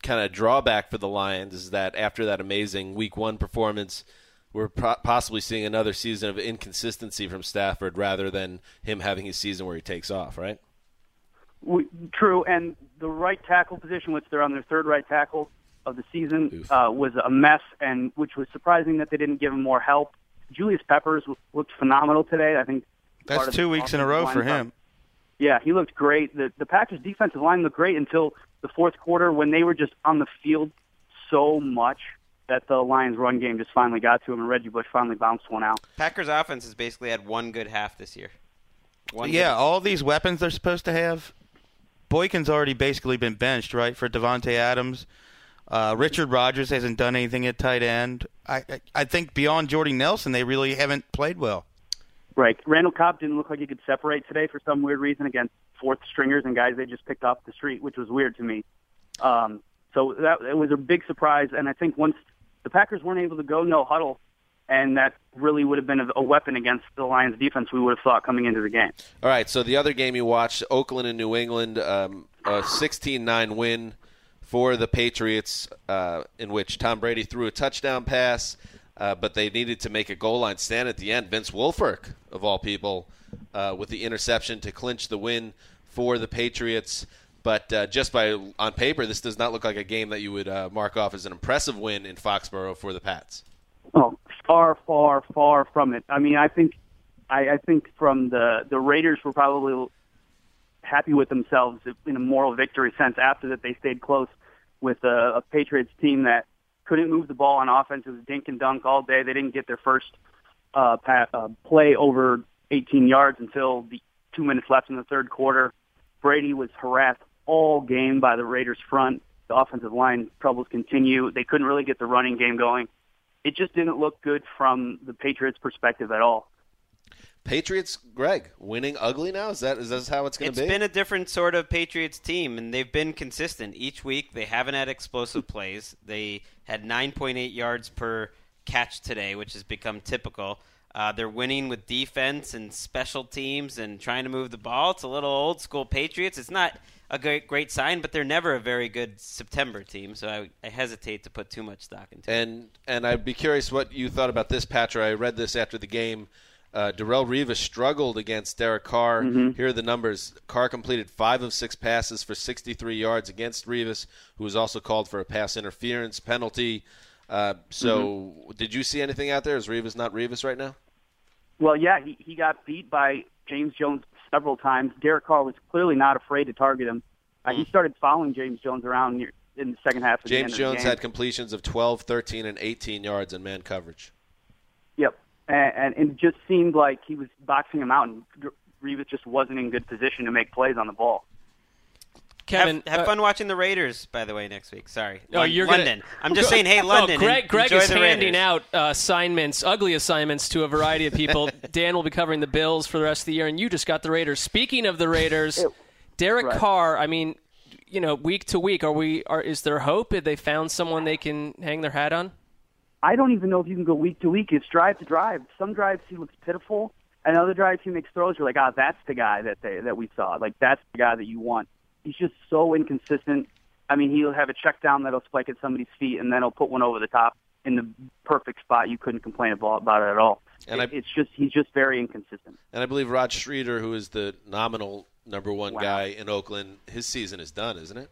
kind of drawback for the Lions is that after that amazing Week One performance, we're pro- possibly seeing another season of inconsistency from Stafford rather than him having his season where he takes off. Right? We, true, and the right tackle position, which they're on their third right tackle of the season, uh, was a mess, and which was surprising that they didn't give him more help. Julius Peppers w- looked phenomenal today. I think That's two weeks in a row for pro- him. Yeah, he looked great. The the Packers defensive line looked great until the fourth quarter when they were just on the field so much that the Lions run game just finally got to him and Reggie Bush finally bounced one out. Packers offense has basically had one good half this year. One yeah, good- all these weapons they're supposed to have. Boykin's already basically been benched, right, for Davante Adams. Uh, Richard Rodgers hasn't done anything at tight end. I, I I think beyond Jordy Nelson, they really haven't played well. Right. Randall Cobb didn't look like he could separate today for some weird reason against fourth stringers and guys they just picked off the street, which was weird to me. Um, so that it was a big surprise, and I think once the Packers weren't able to go no huddle, and that really would have been a, a weapon against the Lions defense. We would have thought coming into the game. All right. So the other game you watched, Oakland and New England, um, a 16-9 win for the Patriots, uh, in which Tom Brady threw a touchdown pass, uh, but they needed to make a goal line stand at the end. Vince Wilfork, of all people, uh, with the interception to clinch the win for the Patriots. But uh, just by on paper, this does not look like a game that you would uh, mark off as an impressive win in Foxborough for the Pats. Oh, far, far, far from it. I mean, I think, I, I think from the the Raiders were probably happy with themselves in a moral victory sense after that they stayed close with a, a Patriots team that couldn't move the ball on offense. It was dink and dunk all day. They didn't get their first uh, uh, play over 18 yards until the two minutes left in the third quarter. Brady was harassed all game by the Raiders front. The offensive line troubles continue. They couldn't really get the running game going. It just didn't look good from the Patriots' perspective at all. Patriots, Gregg, winning ugly now. Is that is that how it's going to be? It's been a different sort of Patriots team, and they've been consistent each week. They haven't had explosive plays. They had 9.8 yards per catch today, which has become typical. Uh, they're winning with defense and special teams and trying to move the ball. It's a little old school Patriots. It's not a great great sign, but they're never a very good September team. So I, I hesitate to put too much stock into it. And and I'd be curious what you thought about this, Patrick. I read this after the game. Uh, Darrelle Revis struggled against Derek Carr. Here are the numbers. Carr completed five of six passes for 63 yards against Revis, who was also called for a pass interference penalty. Uh, so, did you see anything out there? Is Revis not Revis right now? Well, yeah, he, he got beat by James Jones several times. Derek Carr was clearly not afraid to target him. Uh, He started following James Jones around near, in the second half. Of the game. James end of the Jones had completions of 12, 13, and 18 yards in man coverage. Yep, and, and, and it just seemed like he was boxing him out, and Revis just wasn't in good position to make plays on the ball. Kevin, have, have uh, fun watching the Raiders, by the way, next week. Sorry. Oh, Lon- you're gonna- London. I'm just saying, hey, London. Gregg, Gregg enjoy is the handing out uh, assignments, ugly assignments, to a variety of people. Dan will be covering the Bills for the rest of the year, and you just got the Raiders. Speaking of the Raiders, Derek Right. Carr. I mean, you know, week to week, are we? Are is there hope? Have they found someone they can hang their hat on? I don't even know if you can go week to week. It's drive to drive. Some drives he looks pitiful, and other drives he makes throws. You're like, ah, that's the guy that they that we saw. Like that's the guy that you want. He's just so inconsistent. I mean, he'll have a check down that'll spike at somebody's feet, and then he'll put one over the top in the perfect spot. You couldn't complain about about it at all. And It- I- it's just he's just very inconsistent. And I believe Rod Streater, who is the nominal number one Wow. guy in Oakland, his season is done, isn't it?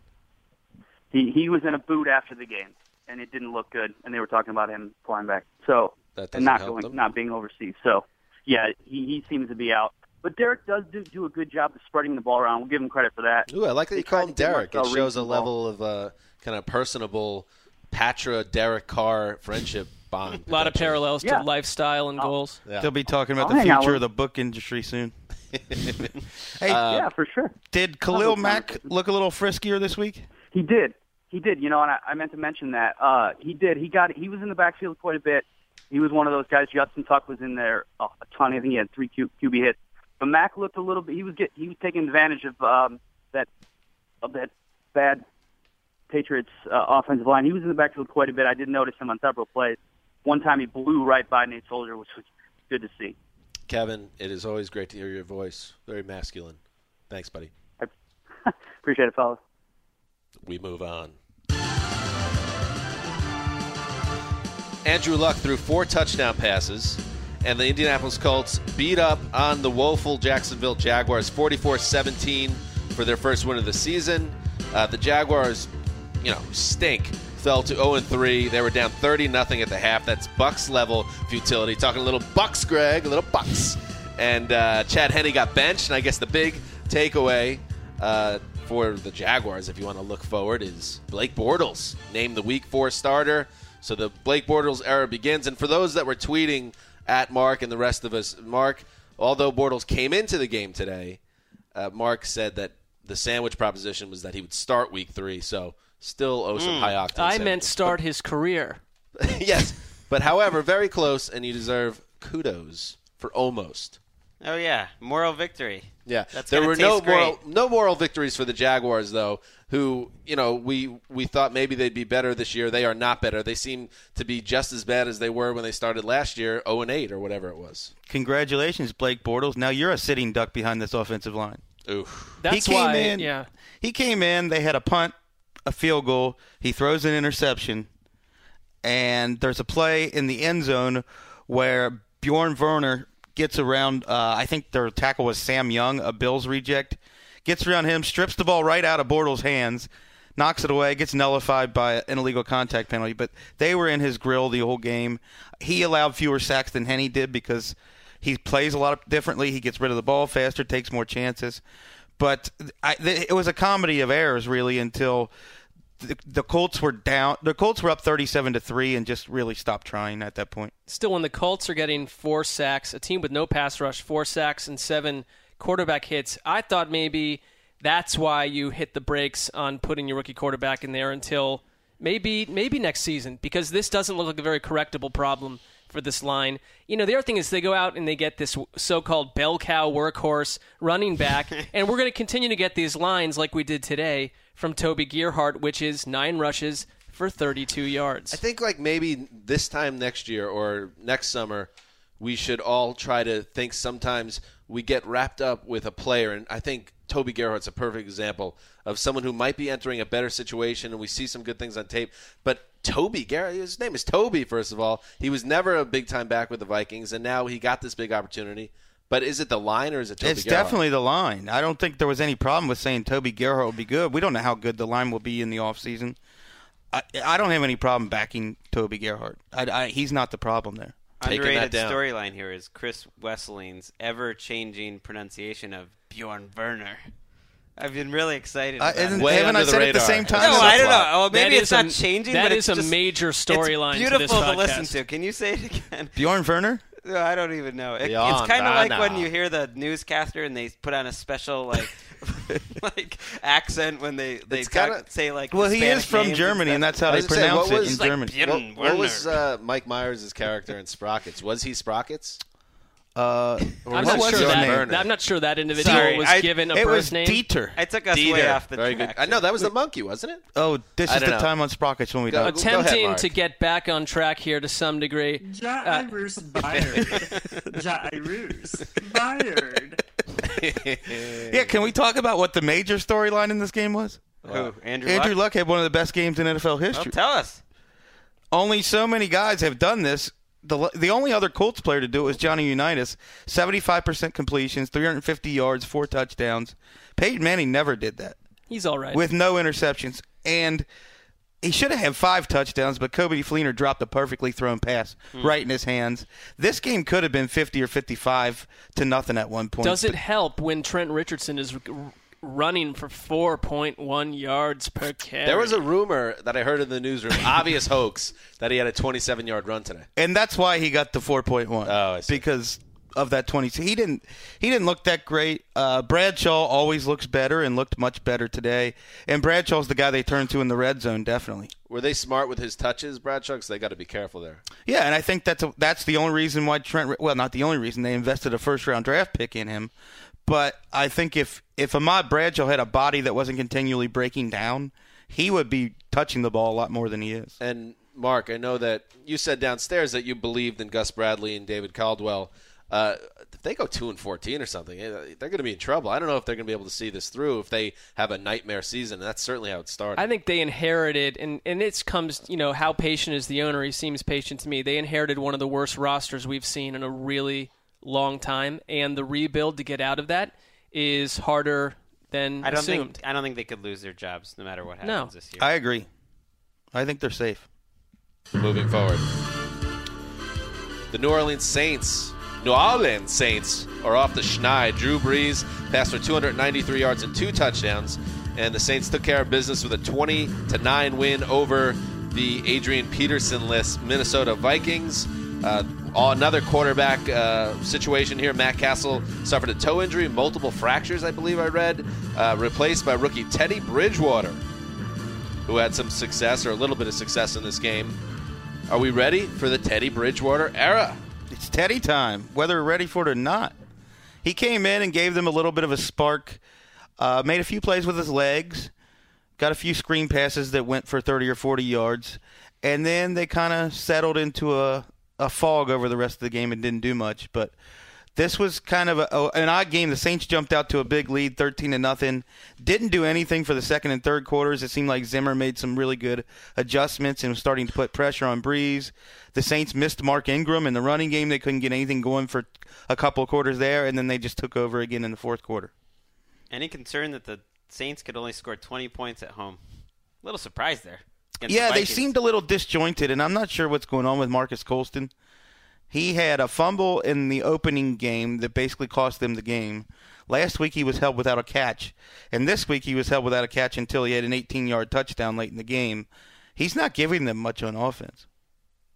He he was in a boot after the game. And it didn't look good, and they were talking about him flying back. So That and doesn't going, them. not being overseas. So yeah, he, he seems to be out. But Derek does do, do a good job of spreading the ball around. We'll give him credit for that. Ooh, I like that you call him Derek. It Marcel Reed shows a the ball. level of uh, kind of personable Patra Derek Carr friendship bond. A lot of potentially. parallels Yeah. to lifestyle and goals. Yeah. They'll be talking about I'll the future of the book industry soon. hey, yeah, for sure. did Khalil Mack look a little friskier this week? He did. He did. You know, and I, I meant to mention that. Uh, he did. He got. He was in the backfield quite a bit. He was one of those guys. Justin Tuck was in there uh, a ton. I think he had three Q, QB hits. But Mack looked a little bit. He was get. He was taking advantage of um, that of that bad Patriots uh, offensive line. He was in the backfield quite a bit. I did notice him on several plays. One time he blew right by Nate Solder, which was good to see. Kevin, it is always great to hear your voice. Very masculine. Thanks, buddy. I appreciate it, fellas. We move on. Andrew Luck threw four touchdown passes, and the Indianapolis Colts beat up on the woeful Jacksonville Jaguars 44 17 for their first win of the season. Uh, the Jaguars, you know, stink. Fell to 0 3. They were down 30 nothing at the half. That's Bucks level futility. Talking a little Bucks, Gregg, a little Bucks. And uh, Chad Henne got benched. And I guess the big takeaway uh, for the Jaguars, if you want to look forward, is Blake Bortles named the Week Four starter. So the Blake Bortles era begins. And for those that were tweeting at Marc and the rest of us, Marc, although Bortles came into the game today, uh, Marc said that the sandwich proposition was that he would start Week Three. So still owe some high octane. I meant sandwiches. start his career. yes, but however, very close, and you deserve kudos for almost. Oh yeah, moral victory. Yeah, That's there were no great. moral no moral victories for the Jaguars though. Who you know we we thought maybe they'd be better this year. They are not better. They seem to be just as bad as they were when they started last year, zero and eight or whatever it was. Congratulations, Blake Bortles. Now you're a sitting duck behind this offensive line. Oof. That's he came why, in. yeah. He came in. They had a punt, a field goal. He throws an interception, and there's a play in the end zone where Bjorn Werner gets around. Uh, I think their tackle was Sam Young, a Bills reject. Gets around him, strips the ball right out of Bortles' hands, knocks it away, gets nullified by an illegal contact penalty. But they were in his grill the whole game. He allowed fewer sacks than Henne did because he plays a lot differently. He gets rid of the ball faster, takes more chances. But I, th- it was a comedy of errors, really, until the, the Colts were down. The Colts were up thirty-seven to three, and just really stopped trying at that point. Still, when the Colts are getting four sacks, a team with no pass rush, four sacks and seven quarterback hits, I thought maybe that's why you hit the brakes on putting your rookie quarterback in there until maybe maybe next season because this doesn't look like a very correctable problem for this line. You know, the other thing is they go out and they get this so-called bell cow workhorse running back, and we're going to continue to get these lines like we did today from Toby Gerhart, which is nine rushes for 32 yards. I think like maybe this time next year or next summer, we should all try to think. Sometimes we get wrapped up with a player, and I think Toby Gerhart's a perfect example of someone who might be entering a better situation, and we see some good things on tape. But Toby Gerhart, his name is Toby. First of all, he was never a big time back with the Vikings, and now he got this big opportunity. But is it the line or is it Toby it's Gerhart? definitely the line. I don't think there was any problem with saying Toby Gerhart will be good. We don't know how good the line will be in the offseason. I, I don't have any problem backing Toby Gerhart. I, I, he's not the problem there. Underrated storyline here is Chris Wesseling's ever-changing pronunciation of Bjorn Werner. I've been really excited. Uh, isn't- it. Way haven't I the said it at the same time? No, That's I a don't know. flop. Well, maybe That it's is a- not changing. that but is it's a just- major storyline It's to this beautiful to listen to. Can you say it again? Bjorn Werner? No, I don't even know. It, it's kind of like when you hear the newscaster and they put on a special like like accent when they they talk, kinda- say like. Well, he is from Germany, and stuff. that's how they was gonna say, pronounce it was- in like German. What, what was uh, Mike Myers' character in Sprockets? Was he Sprockets? Uh, I'm not sure his that. I'm not sure that individual Sorry, was I- given a It birth was name. Dieter. I took us way off the Very track. good. I know that was the monkey, wasn't it? Oh, this I is don't the know. time on Sprockets when we Go- don't. go ahead, Attempting to get back on track here to some degree. Jairus Byrd. Jairus Byrd. Yeah, can we talk about what the major storyline in this game was? Who? Andrew, Andrew Luck? Luck had one of the best games in NFL Well, history. tell us. only so many guys have done this. The the only other Colts player to do it was Johnny Unitas. Seventy five percent completions, three hundred fifty yards, four touchdowns. Peyton Manning never did that He's all right. with no interceptions. And he should have had five touchdowns, but Coby Fleener dropped a perfectly thrown pass Hmm. right in his hands. This game could have been 50 or 55 to nothing at one point. Does it help when Trent Richardson is running for 4.1 yards per carry? There was a rumor that I heard in the newsroom, obvious hoax, that he had a 27 yard run today. and that's why he got the 4.1. Oh, I see. Because of that 20. He didn't he didn't look that great. Uh, Bradshaw always looks better and looked much better today. And Bradshaw's the guy they turn to in the red zone, definitely. Were they smart with his touches, Bradshaw? 'Cause they got to be careful there. Yeah, and I think that's a, that's the only reason why Trent. Well, not the only reason they invested a first round draft pick in him, but I think if if Ahmad Bradshaw had a body that wasn't continually breaking down, he would be touching the ball a lot more than he is. And Marc, I know that you said downstairs that you believed in Gus Bradley and David Caldwell. Uh, if they go two and fourteen or something, eh, they're going to be in trouble. I don't know if they're going to be able to see this through if they have a nightmare season. And that's certainly how it started. I think they inherited, and and it comes, you know, how patient is the owner? He seems patient to me. They inherited one of the worst rosters we've seen in a really long time, and the rebuild to get out of that is harder than I don't assumed. think I don't think they could lose their jobs no matter what happens No. this year. I agree. I think they're safe. Moving forward, the New Orleans Saints, New Orleans Saints, are off the schneid. Drew Brees passed for 293 yards and two touchdowns, and the Saints took care of business with a 20 to nine win over the Adrian Peterson-less Minnesota Vikings. Uh, all- another quarterback uh, situation here. Matt Cassel suffered a toe injury, multiple fractures, I believe I read, uh, replaced by rookie Teddy Bridgewater, who had some success or a little bit of success in this game. Are we ready for the Teddy Bridgewater era? It's Teddy time, whether we're ready for it or not. He came in and gave them a little bit of a spark, uh, made a few plays with his legs, got a few screen passes that went for 30 or 40 yards, and then they kind of settled into a, a fog over the rest of the game and didn't do much. But this was kind of a, an odd game. The Saints jumped out to a big lead, 13 to nothing. Didn't do anything for the second and third quarters. It seemed like Zimmer made some really good adjustments and was starting to put pressure on Brees. The Saints missed Mark Ingram in the running game. They couldn't get anything going for a couple of quarters there, and then they just took over again in the fourth quarter. Any concern that the Saints could only score 20 points at home? A little surprised there. Yeah, the they seemed a little disjointed, and I'm not sure what's going on with Marques Colston. He had a fumble in the opening game that basically cost them the game. Last week he was held without a catch, and this week he was held without a catch until he had an 18-yard touchdown late in the game. He's not giving them much on offense.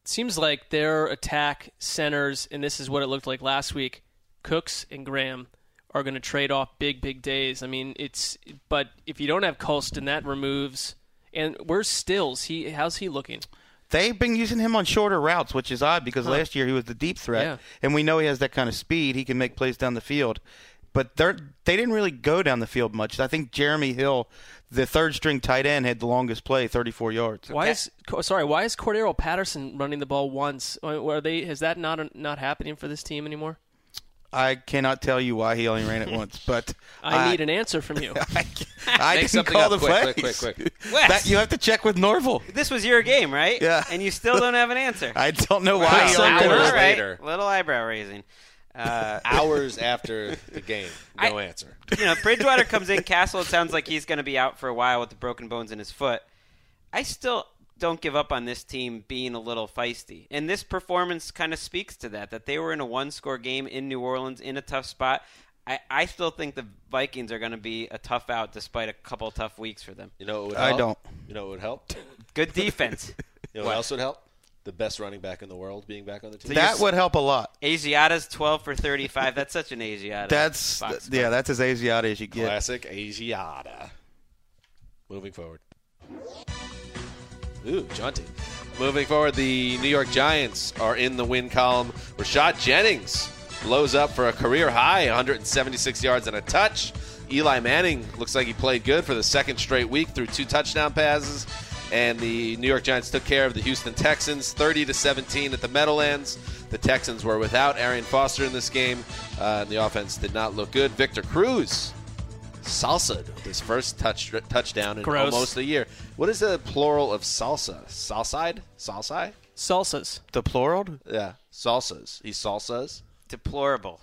seems like their attack centers, and this is what it looked like last week. Cooks and Graham are going to trade off big, big days. I mean, it's but if you don't have Colston, that removes. And where's Stills? He how's he looking? They've been using him on shorter routes, which is odd because Huh. last year he was the deep threat, Yeah. and we know he has that kind of speed. He can make plays down the field, but they're they didn't really go down the field much. I think Jeremy Hill, the third string tight end, had the longest play, 34 yards. Why is sorry? Why is Cordarrelle Patterson running the ball once? Are are they? Is that not not happening for this team anymore? I cannot tell you why he only ran it once, but I need an answer from you. I Make didn't call up the quick, plays. quick, quick, quick. That you have to check with Norval. this was your game, right? Yeah. And you still don't have an answer. I don't know why he only Hours ran it. right. later. Little eyebrow raising. Uh, Hours after the game, no I- answer. you know, Bridgewater comes in. Cassel. It sounds like he's going to be out for a while with the broken bones in his foot. I still don't give up on this team being a little feisty, and this performance kind of speaks to that. That they were in a one-score game in New Orleans in a tough spot. I, I still think the Vikings are going to be a tough out despite a couple of tough weeks for them. You know what would I don't. You know what would help? Good defense. You know what else would help? The best running back in the world being back on the team. That would help a lot. Asiata's 12 for 35. That's such an Asiata. That's box yeah, that's as Asiata as you get. Classic Asiata. Moving forward. Ooh, jaunty. Moving forward, the New York Giants are in the win column. Rashad Jennings blows up for a career high 176 yards and a touch. Eli Manning looks like he played good for the second straight week through two touchdown passes. And the New York Giants took care of the Houston Texans 30 to 17 at the Meadowlands. The Texans were without Arian Foster in this game, uh, and the offense did not look good. Victor Cruz salsa with his first touch touchdown in Gross. almost a year. What is the plural of salsa? Salside? Salsai? Salsas. The plural? Yeah, salsas. He salsas. deplorable.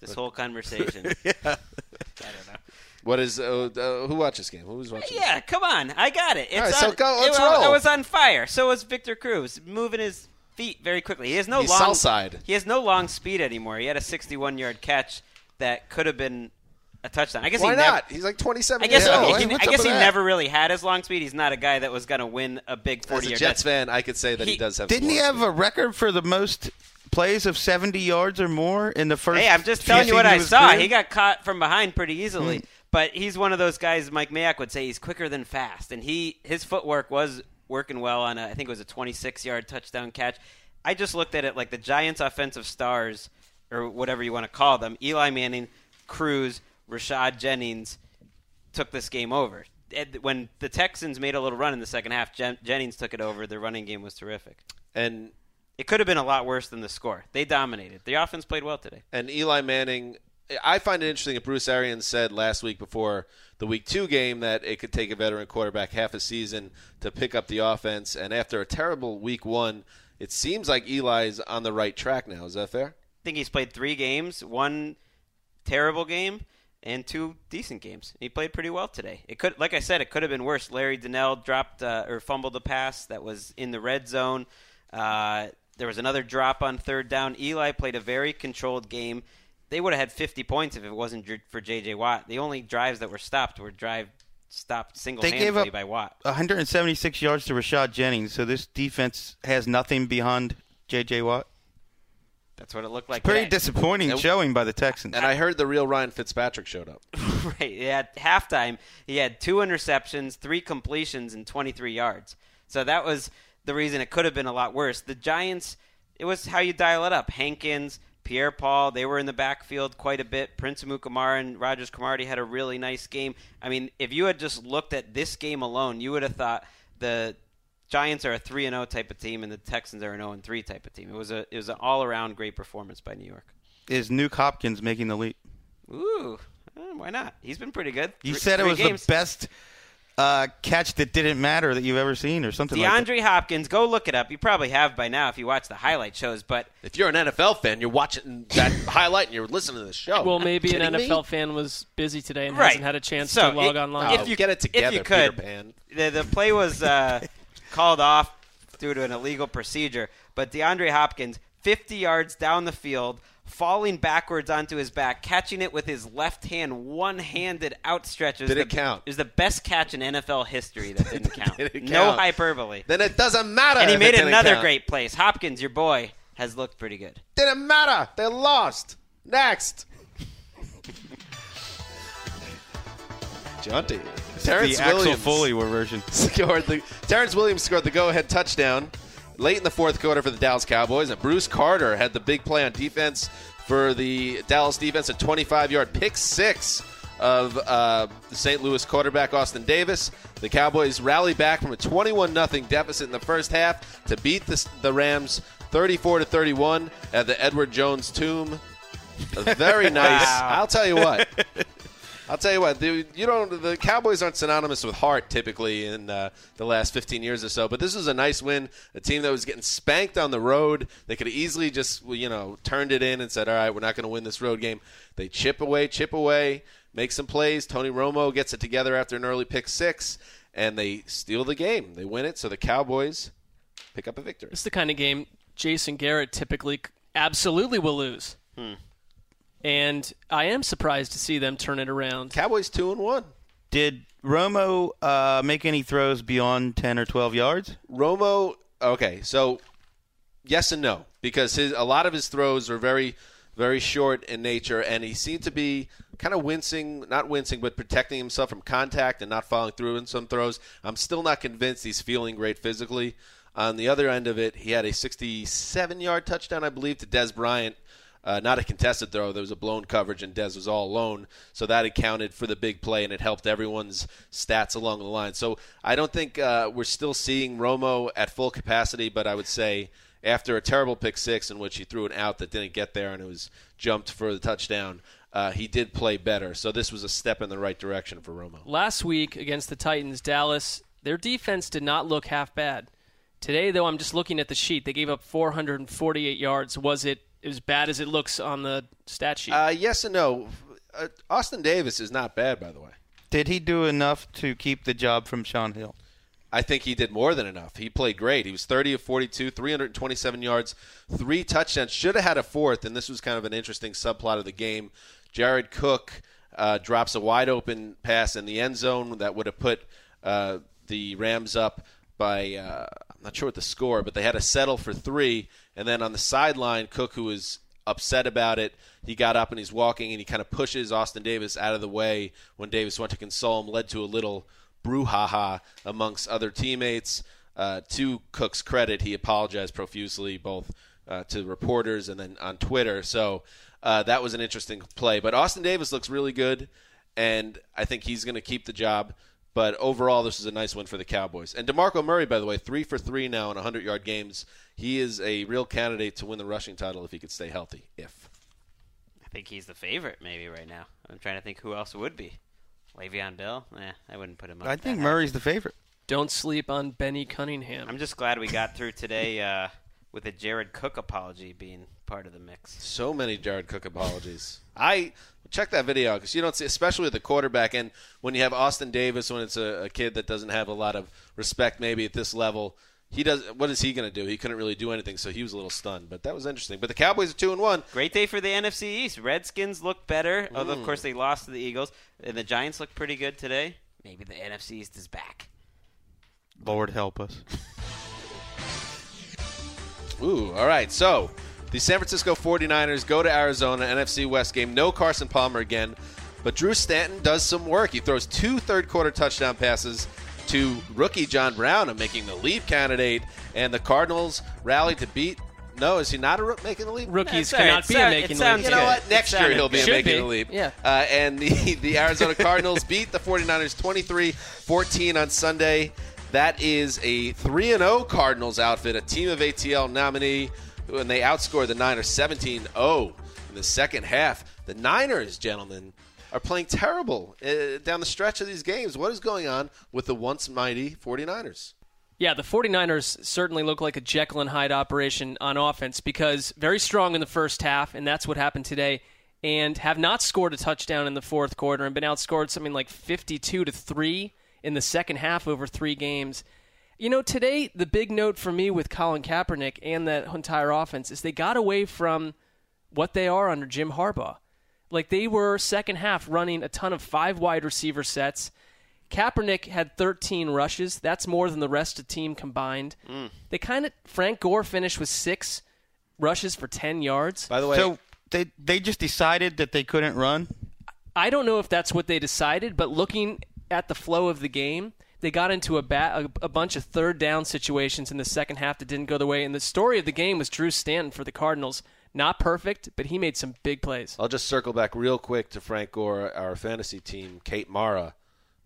This whole conversation. yeah. I don't know. What is uh, uh, who watched this game? Who was watching? Yeah, come on, I got it. It's All right, on, so go- it let's wa- roll. I was on fire. So was Victor Cruz, moving his feet very quickly. He has no He's long south side. He has no long speed anymore. He had a 61-yard catch that could have been a touchdown. I guess Why he never- not? He's like 27 I guess years old. okay, he- I guess he that? never really had his long speed. He's not a guy that was going to win a big As 40 a Jets fan, I could say that he, He- does have. Didn't some he long have a record for the most plays of 70 yards or more in the first? Hey, I'm just telling you what I saw. career? He got caught from behind pretty easily, Hmm. but he's one of those guys. Mike Mayock would say he's quicker than fast, and he his footwork was working well on a, I think it was a 26 yard touchdown catch. I just looked at it like the Giants' offensive stars, or whatever you want to call them: Eli Manning, Cruz, Rashad Jennings, took this game over. When the Texans made a little run in the second half, Jen- Jennings took it over. The running game was terrific. And It could have been a lot worse than the score. They dominated. The offense played well today. and Eli Manning. I find it interesting that Bruce Arians said last week before the Week Two game that it could take a veteran quarterback half a season to pick up the offense. And after a terrible Week One, it seems like Eli's on the right track now. Is that fair? I think he's played three games, one terrible game and two decent games. He played pretty well today. It could, like I said, it could have been worse. Larry Donnell dropped uh, or fumbled a pass that was in the red zone. Uh, there was another drop on third down. Eli played a very controlled game. They would have had 50 points if it wasn't for J.J. Watt. The only drives that were stopped were drive stopped single-handedly by Watt. 176 yards to Rashad Jennings, so this defense has nothing behind J.J. Watt. That's what it looked like. Pretty today. disappointing And- showing by the Texans. And I heard the real Ryan Fitzpatrick showed up. Right. At halftime, he had two interceptions, three completions, and 23 yards. So that was the reason it could have been a lot worse. The Giants, it was how you dial it up. Hankins, Pierre Paul, they were in the backfield quite a bit. Prince Amukamara and Rodgers Cromartie had a really nice game. I mean, if you had just looked at this game alone, you would have thought the Giants are a 3 and 0 type of team and the Texans are an 0 and 3 type of team. It was a it was an all-around great performance by New York. Is Nuke Hopkins making the leap? Ooh, eh, why not? He's been pretty good. You Three- said it was games. the best uh, catch that didn't matter that you've ever seen, or something like that. DeAndre Hopkins, go look it up. You probably have by now if you watch the highlight shows, but If you're an NFL fan, you're watching that highlight and you're listening to the show. Well, maybe an Kidding me? NFL fan was busy today and right. hasn't had a chance So to log it- online. Oh, If you get it together, if you could, Peter Pan. The, the play was uh, called off due to an illegal procedure, but DeAndre Hopkins, 50 yards down the field, falling backwards onto his back, catching it with his left hand, one-handed outstretch. It Did the, it count? It was the best catch in NFL history that didn't count. Did it No hyperbole. Then it doesn't matter. And he made another count. great place. Hopkins, your boy, has looked pretty good. Didn't matter. They lost. Next. Jaunty. Terrance the Axel Williams Foley version. scored the Terrance Williams scored the go-ahead touchdown late in the fourth quarter for the Dallas Cowboys, and Bruce Carter had the big play on defense for the Dallas defense, a 25-yard pick six of uh, the St. Louis quarterback Austin Davis. The Cowboys rally back from a 21 0 deficit in the first half to beat the, the Rams 34 to 31 at the Edward Jones Tomb. A very nice. Wow. I'll tell you what. I'll tell you what, dude, you don't. The Cowboys aren't synonymous with heart typically in uh, the last 15 years or so. But this was a nice win. A team that was getting spanked on the road. They could have easily just, you know, turned it in and said, "All right, we're not going to win this road game." They chip away, chip away, make some plays. Tony Romo gets it together after an early pick six, and they steal the game. They win it. So the Cowboys pick up a victory. It's the kind of game Jason Garrett typically absolutely will lose. Hmm. And I am surprised to see them turn it around. Cowboys two and one. Did Romo uh, make any throws beyond 10 or 12 yards? Romo, okay, so yes and no because his a lot of his throws are very very short in nature and he seemed to be kind of wincing not wincing but protecting himself from contact and not following through in some throws i'm still not convinced he's feeling great physically on the other end of it he had a 67 yard touchdown i believe to dez bryant uh, not a contested throw. There was a blown coverage, and Dez was all alone. So that accounted for the big play, and it helped everyone's stats along the line. So I don't think uh, we're still seeing Romo at full capacity, but I would say after a terrible pick six in which he threw an out that didn't get there and it was jumped for the touchdown, uh, he did play better. So this was a step in the right direction for Romo. Last week against the Titans, Dallas, their defense did not look half bad. Today, though, I'm just looking at the sheet. They gave up 448 yards. Was it as bad as it looks on the stat sheet? Uh, yes and no. Uh, Austin Davis is not bad, by the way. Did he do enough to keep the job from Shaun Hill? I think he did more than enough. He played great. He was 30 of 42, 327 yards, three touchdowns. Should have had a fourth, and this was kind of an interesting subplot of the game. Jared Cook uh, drops a wide open pass in the end zone that would have put uh, the Rams up by uh, I'm not sure what the score, but they had to settle for three. And then on the sideline, Cook, who was upset about it, he got up and he's walking and he kind of pushes Austin Davis out of the way when Davis went to console him, led to a little brouhaha amongst other teammates. Uh, to Cook's credit, he apologized profusely both uh, to reporters and then on Twitter. So uh, that was an interesting play. But Austin Davis looks really good, and I think he's going to keep the job. But overall, this is a nice win for the Cowboys. And DeMarco Murray, by the way, three for three now in 100 yard games. He is a real candidate to win the rushing title if he could stay healthy. If. I think he's the favorite maybe right now. I'm trying to think who else would be. Le'Veon Bell? Eh, I wouldn't put him up. I think Murray's the favorite. Don't sleep on Benny Cunningham. I'm just glad we got through today uh, with a Jared Cook apology being part of the mix. So many Jared Cook apologies. I check that video because you don't see, especially with the quarterback, and when you have Austin Davis, when it's a, a kid that doesn't have a lot of respect, maybe at this level. He does. What is he going to do? He couldn't really do anything, so he was a little stunned. But that was interesting. But the Cowboys are two and one. Great day for the NFC East. Redskins look better, although Mm. of course they lost to the Eagles. And the Giants look pretty good today. Maybe the NFC East is back. Lord help us. Ooh, all right. So the San Francisco 49ers go to Arizona, NFC West game. No Carson Palmer again, but Drew Stanton does some work. He throws two third quarter touchdown passes to rookie John Brown, a making the leap candidate, and the Cardinals rally to beat. No, is he not a rook making the leap? Rookies That's all right. cannot be a sound- making the sounds leap. You know what? Next year he'll be good. Should making be. the leap. Yeah. Uh, and the, the Arizona Cardinals beat the 49ers 23 14 on Sunday. That is a 3 0 Cardinals outfit, a team of ATL nominee, and they outscored the Niners 17 0 in the second half. The Niners, gentlemen, are playing terrible uh, down the stretch of these games. What is going on with the once mighty 49ers? Yeah, the 49ers certainly look like a Jekyll and Hyde operation on offense because very strong in the first half, and that's what happened today, and have not scored a touchdown in the fourth quarter and been outscored something like 52 to 3 in the second half over three games. You know, today, the big note for me with Colin Kaepernick and that entire offense is they got away from what they are under Jim Harbaugh. Like they were second half running a ton of five wide receiver sets. Kaepernick had 13 rushes. That's more than the rest of the team combined. Mm. They kind of Frank Gore finished with six rushes for 10 yards. By the way, So they they just decided that they couldn't run. I don't know if that's what they decided, but looking at the flow of the game, they got into a, a, a bunch of third down situations in the second half that didn't go the way. And the story of the game was Drew Stanton for the Cardinals. Not perfect, but he made some big plays. I'll just circle back real quick to Frank Gore, our fantasy team, Kate Mara.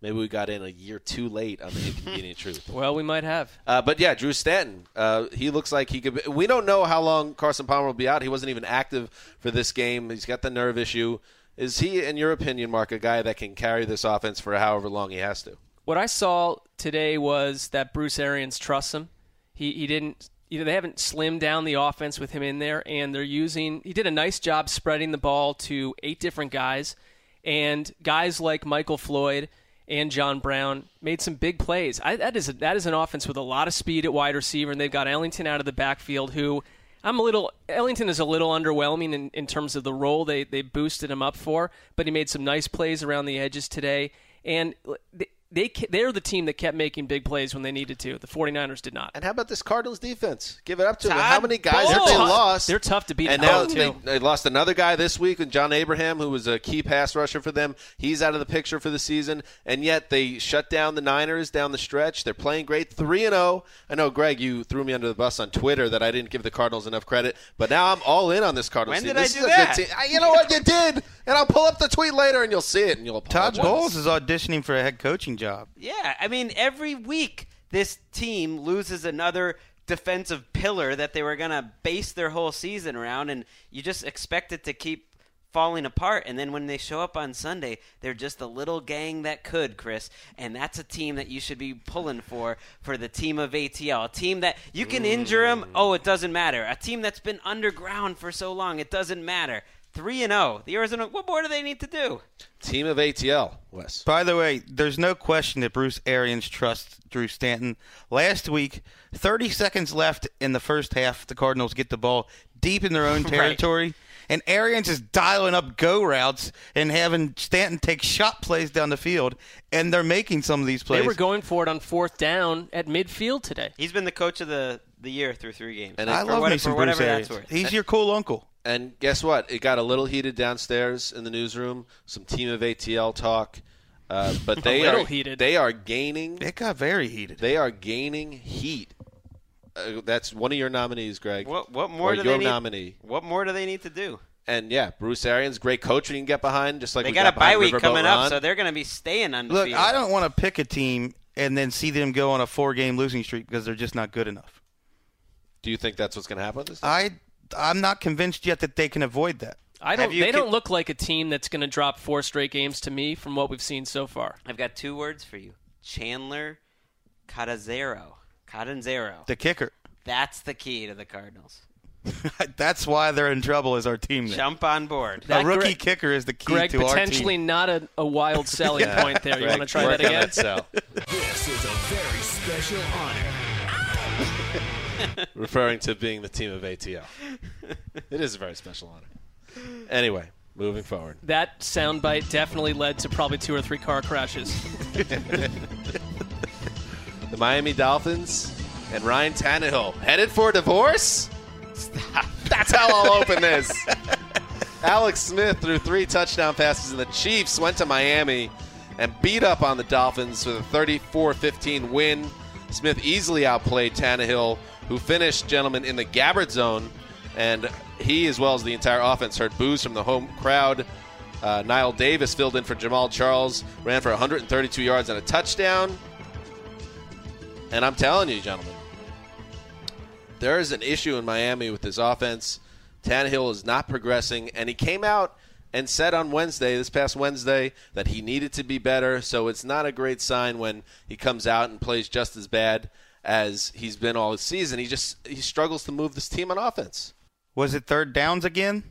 Maybe we got in a year too late on the inconvenient truth. Well, we might have. Uh, but yeah, Drew Stanton. Uh, he looks like he could. Be, we don't know how long Carson Palmer will be out. He wasn't even active for this game. He's got the nerve issue. Is he, in your opinion, Marc, a guy that can carry this offense for however long he has to? What I saw today was that Bruce Arians trusts him. He he didn't. You know, they haven't slimmed down the offense with him in there, and they're using. He did a nice job spreading the ball to eight different guys, and guys like Michael Floyd and John Brown made some big plays. I, that is a, that is an offense with a lot of speed at wide receiver, and they've got Ellington out of the backfield, who I'm a little. Ellington is a little underwhelming in, in terms of the role they they boosted him up for, but he made some nice plays around the edges today, and they, they they're the team that kept making big plays when they needed to. The 49ers did not. And how about this Cardinals defense? Give it up to them. How many guys have they Bowles. lost? They're tough to beat And now they, they lost another guy this week with John Abraham, who was a key pass rusher for them. He's out of the picture for the season, and yet they shut down the Niners down the stretch. They're playing great, three and zero. I know, Gregg, you threw me under the bus on Twitter that I didn't give the Cardinals enough credit, but now I'm all in on this Cardinals When team. did I do that? I- You know what you did, and I'll pull up the tweet later, and you'll see it, and you'll Apologize. Todd apologize. Bowles is auditioning for a head coaching job. Yeah, I mean, every week this team loses another defensive pillar that they were going to base their whole season around, and you just expect it to keep falling apart. And then when they show up on Sunday, they're just a little gang that could, Chris. And that's a team that you should be pulling for, for the team of ATL. A team that you can injure them, mm. oh, it doesn't matter. A team that's been underground for so long, it doesn't matter. Three and zero. The Arizona. What more do they need to do? Team of ATL, Wes. By the way, there's no question that Bruce Arians trusts Drew Stanton. Last week, 30 seconds left in the first half, the Cardinals get the ball deep in their own Right. territory. And Arians is dialing up go routes and having Stanton take shot plays down the field, and they're making some of these plays. They were going for it on fourth down at midfield today. He's been the coach of the the year through three games. And I love what- me some for Bruce whatever Arians. that's worth. He's your cool uncle. And guess what? It got a little heated downstairs in the newsroom. Some team of ATL talk, uh, but they little are heated. they are gaining. It got very heated. They are gaining heat. Uh, that's one of your nominees, Gregg. What what more or do your they need? nominee? What more do they need to do? And yeah, Bruce Arians, great coach. We can get behind, just like they we got a bye week Riverboat coming Ron. up, so they're going to be staying undefeated. Look. I don't want to pick a team and then see them go on a four-game losing streak because they're just not good enough. Do you think that's what's going to happen? This time? I I'm not convinced yet that they can avoid that. I don't. you They con- don't look like a team that's going to drop four straight games to me from what we've seen so far. I've got two words for you: Chandler Catanzaro. Catanzaro. The kicker. That's the key to the Cardinals. That's why they're in trouble as our team. Then. Jump on board. A rookie Gregg- kicker is the key Gregg, to our potentially not a, a wild selling Yeah. point there. You Gregg, want to try that again? sell. This is a very special honor. referring to being the team of ATL. it is a very special honor. Anyway, moving forward. That soundbite definitely led to probably two or three car crashes. The Miami Dolphins and Ryan Tannehill headed for divorce? That's how I'll open this. Alex Smith threw three touchdown passes, and the Chiefs went to Miami and beat up on the Dolphins with a 34 15 win. Smith easily outplayed Tannehill, who finished, gentlemen, in the Gabbert zone, and he, as well as the entire offense, heard boos from the home crowd. Uh, Knile Davis filled in for Jamaal Charles, ran for 132 yards and a touchdown. And I'm telling you, gentlemen, there is an issue in Miami with this offense. Tannehill is not progressing, and he came out and said on Wednesday, this past Wednesday, that he needed to be better. So it's not a great sign when he comes out and plays just as bad as he's been all season. He just he struggles to move this team on offense. Was it third downs again?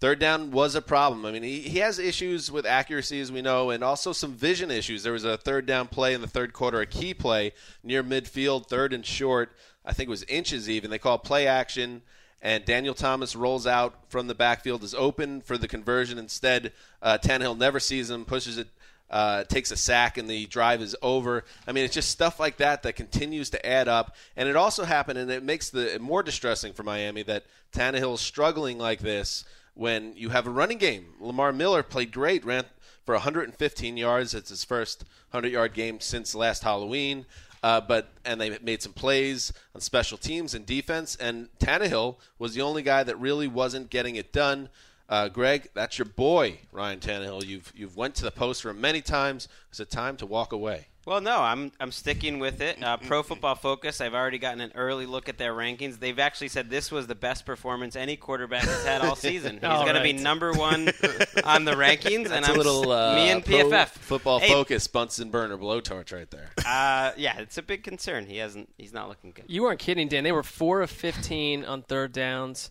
Third down was a problem. I mean, he, he has issues with accuracy, as we know, and also some vision issues. There was a third down play in the third quarter, a key play near midfield, third and short. I think it was inches even. They call play action, and Daniel Thomas rolls out from the backfield, is open for the conversion. Instead, uh, Tannehill never sees him, pushes it, uh, takes a sack, and the drive is over. I mean, it's just stuff like that that continues to add up. And it also happened, and it makes the more distressing for Miami that Tannehill's struggling like this when you have a running game. Lamar Miller played great, ran for 115 yards. It's his first 100 yard game since last Halloween. Uh, but and they made some plays on special teams and defense. And Tannehill was the only guy that really wasn't getting it done. Uh, Gregg, that's your boy, Ryan Tannehill. You've you've went to the post for many times. Is it time to walk away? Well, no, I'm I'm sticking with it. Uh, Pro Football Focus. I've already gotten an early look at their rankings. They've actually said this was the best performance any quarterback has had all season. He's All going to be number one on the rankings, and I'm a little uh, me and Pro PFF football Hey, focus Bunsen burner blowtorch right there. Uh, yeah, it's a big concern. He hasn't. He's not looking good. You weren't kidding, Dan. They were four of 15 on third downs.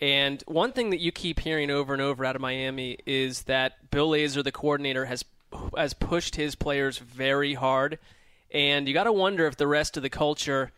And one thing that you keep hearing over and over out of Miami is that Bill Lazor, the coordinator, has has pushed his players very hard. And you got to wonder if the rest of the culture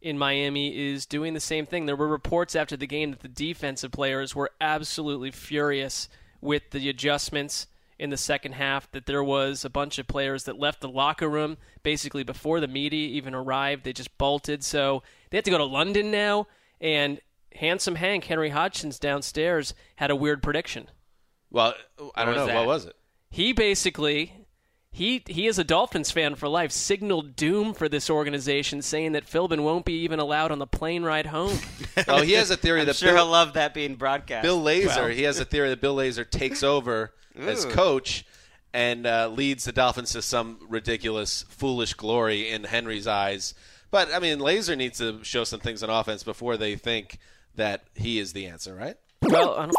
in Miami is doing the same thing. There were reports after the game that the defensive players were absolutely furious with the adjustments in the second half, that there was a bunch of players that left the locker room basically before the media even arrived. They just bolted. So they have to go to London now. And handsome Hank, Henry Hodgson's downstairs, had a weird prediction. Well, I don't know that? what was it. He basically he he is a Dolphins fan for life, signaled doom for this organization, saying that Philbin won't be even allowed on the plane ride home. Oh, he has a theory I'm that sure Bill, he'll love that being broadcast. Bill Lazor, Well, he has a theory that Bill Lazor takes over as coach and uh, leads the Dolphins to some ridiculous, foolish glory in Henry's eyes. But I mean, Lazor needs to show some things on offense before they think that he is the answer, right? well, I don't,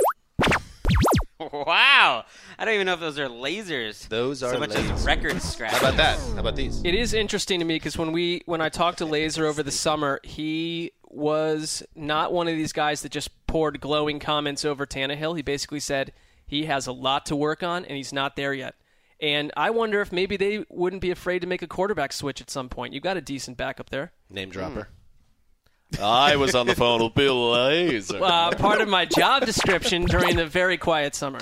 Wow, I don't even know if those are lasers. Those are so much lasers. as record scratch. How about that? How about these? it is interesting to me because when we when I talked to Lazor over the summer, he was not one of these guys that just poured glowing comments over Tannehill. He basically said he has a lot to work on and he's not there yet. And I wonder if maybe they wouldn't be afraid to make a quarterback switch at some point. You got a decent backup there. Name dropper. I was on the phone with Bill Lazor. Uh, part of my job description during the very quiet summer.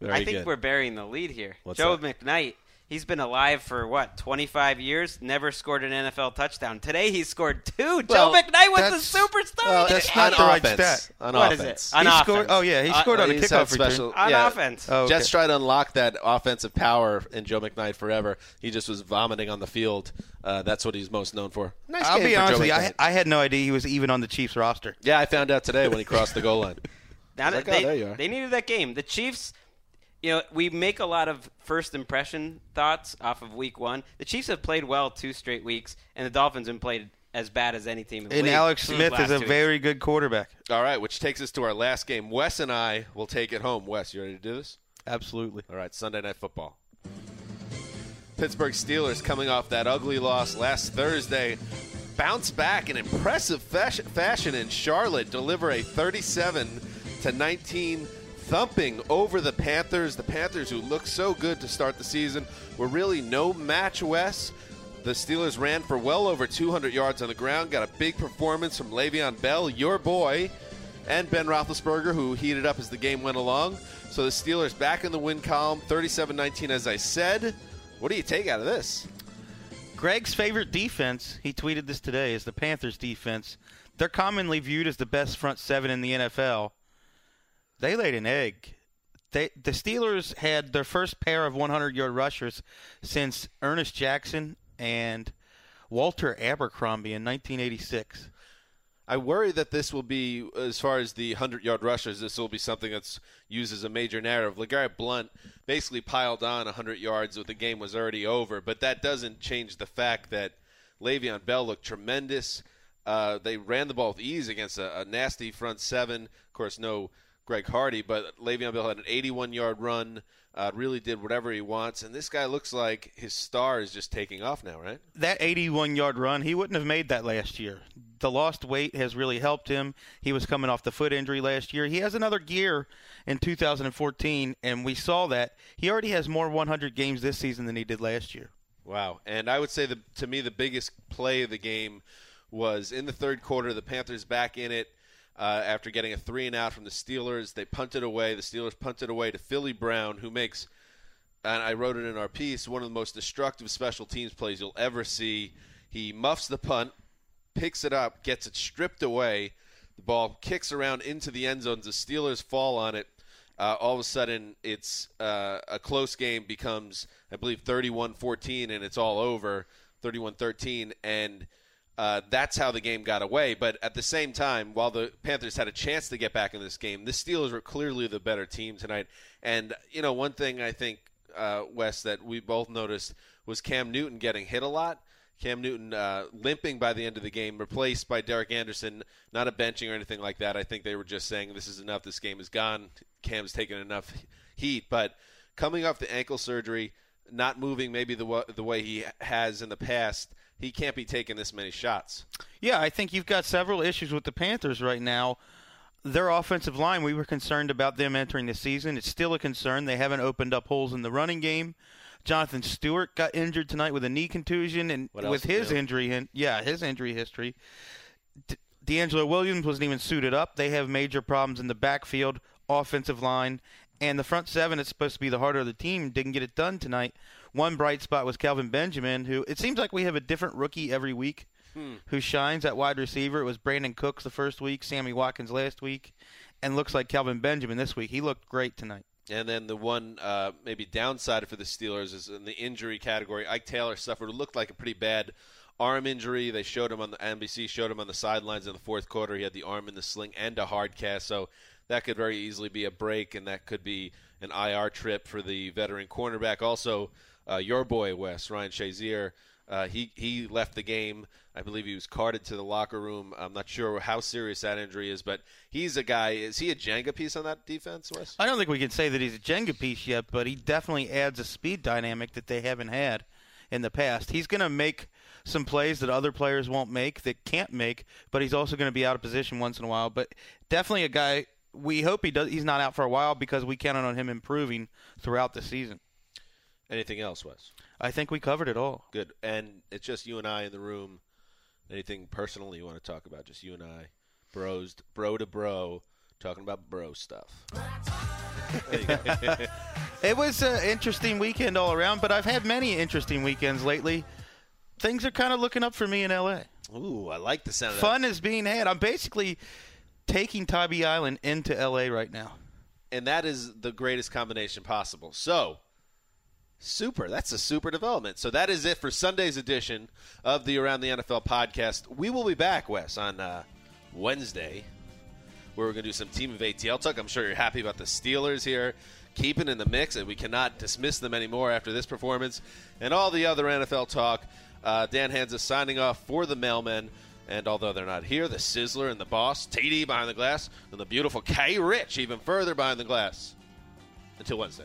Very I think good. we're burying the lead here. What's Joe that? McKnight, he's been alive for what, 25 years? Never scored an NFL touchdown. Today he scored two. Well, Joe McKnight was a superstar. Well, That's not the right stat. On What is offense. it? On He offense. scored- oh, yeah, he Uh, scored on a He's had kickoff return. special- On yeah. offense. Oh, okay. Jets tried to unlock that offensive power in Joe McKnight forever. He just was vomiting on the field. Uh, that's what he's most known for. Nice I'll game be for honest Joe with you. I, McKnight. I had no idea he was even on the Chiefs roster. yeah, I found out today when he crossed the goal line. Now that like, oh, they, there you are. they needed that game. The Chiefs, you know, we make a lot of first impression thoughts off of week one. The Chiefs have played well two straight weeks, and the Dolphins have played as bad as any team in the And Alex Smith is a two very good quarterback. All right, which takes us to our last game. Wes and I will take it home. Wes, you ready to do this? Absolutely. All right, Sunday Night Football. Pittsburgh Steelers coming off that ugly loss last Thursday bounce back in impressive fashion, fashion in Charlotte, deliver a 37 to 19 thumping over the Panthers. The Panthers, who looked so good to start the season, were really no match. Wes. The Steelers ran for well over 200 yards on the ground. Got a big performance from Le'Veon Bell, your boy, and Ben Roethlisberger, who heated up as the game went along. So the Steelers back in the win column, 37-19, as I said. What do you take out of this? Gregg's favorite defense, he tweeted this today, is the Panthers defense. They're commonly viewed as the best front seven in the NFL. They laid an egg. They, the Steelers had their first pair of 100 yard rushers since Ernest Jackson and Walter Abercrombie in 1986. I worry that this will be, as far as the 100 yard rushers, this will be something that's used as a major narrative. LeGarrette Blount basically piled on 100 yards when the game was already over, but that doesn't change the fact that Le'Veon Bell looked tremendous. Uh, they ran the ball with ease against a, a nasty front seven. Of course, no Greg Hardy, but Le'Veon Bell had an 81 yard run, uh, really did whatever he wants, and this guy looks like his star is just taking off now, right? That 81 yard run, he wouldn't have made that last year. The lost weight has really helped him. He was coming off the foot injury last year. He has another gear in 2014, and we saw that. He already has more 100 games this season than he did last year. Wow. And I would say the to me the biggest play of the game was in the third quarter. The Panthers back in it uh, after getting a three and out from the Steelers. They punted away. The Steelers punted away to Philly Brown, who makes and I wrote it in our piece one of the most destructive special teams plays you'll ever see. He muffs the punt, picks it up, gets it stripped away. The ball kicks around into the end zones. The Steelers fall on it. Uh, all of a sudden, it's uh, a close game becomes, I believe, 31-14, and it's all over, 31-13, and uh, that's how the game got away. But at the same time, while the Panthers had a chance to get back in this game, the Steelers were clearly the better team tonight. And you know, one thing I think, uh, Wes, that we both noticed was Cam Newton getting hit a lot. Cam Newton uh, limping by the end of the game, replaced by Derek Anderson. Not a benching or anything like that. I think they were just saying this is enough. This game is gone. Cam's taken enough heat. But coming off the ankle surgery, not moving maybe the wa- the way he has in the past, he can't be taking this many shots. Yeah, I think you've got several issues with the Panthers right now. Their offensive line, we were concerned about them entering the season. It's still a concern. They haven't opened up holes in the running game. Jonathan Stewart got injured tonight with a knee contusion, and with his injury, hin- yeah, his injury history, D- DeAngelo Williams wasn't even suited up. They have major problems in the backfield, offensive line, and the front seven. It's supposed to be the heart of the team. Didn't get it done tonight. One bright spot was Kelvin Benjamin, who it seems like we have a different rookie every week who shines at wide receiver. It was Brandin Cooks the first week, Sammy Watkins last week, and looks like Kelvin Benjamin this week. He looked great tonight. And then the one uh, maybe downside for the Steelers is in the injury category. Ike Taylor suffered what looked like a pretty bad arm injury. They showed him on the NBC showed him on the sidelines in the fourth quarter. He had the arm in the sling and a hard cast, so that could very easily be a break, and that could be an IR trip for the veteran cornerback. Also, uh, your boy Wes Ryan Shazier. Uh, he he left the game. I believe he was carted to the locker room. I'm not sure how serious that injury is, but he's a guy. Is he a Jenga piece on that defense, Wes? I don't think we can say that he's a Jenga piece yet, but he definitely adds a speed dynamic that they haven't had in the past. He's going to make some plays that other players won't make, that can't make, but he's also going to be out of position once in a while. But definitely a guy. We hope he does. He's not out for a while because we counted on him improving throughout the season. Anything else, Wes? I think we covered it all. Good. And it's just you and I in the room. Anything personal you want to talk about? Just you and I, bros, bro to bro, talking about bro stuff. it was an interesting weekend all around, but I've had many interesting weekends lately. Things are kind of looking up for me in LA. Ooh, I like the sound of Fun is being had. I'm basically taking Tybee Island into LA right now. And that is the greatest combination possible. So, super. That's a super development. So, that is it for Sunday's edition of the Around the NFL podcast. We will be back, Wes, on uh, Wednesday where we're going to do some team of ATL talk. I'm sure you're happy about the Steelers here keeping in the mix, and we cannot dismiss them anymore after this performance and all the other NFL talk. Uh, Dan Hanzus signing off for the mailmen. And although they're not here, the Sizzler and the boss, TD behind the glass, and the beautiful K Rich even further behind the glass. Until Wednesday.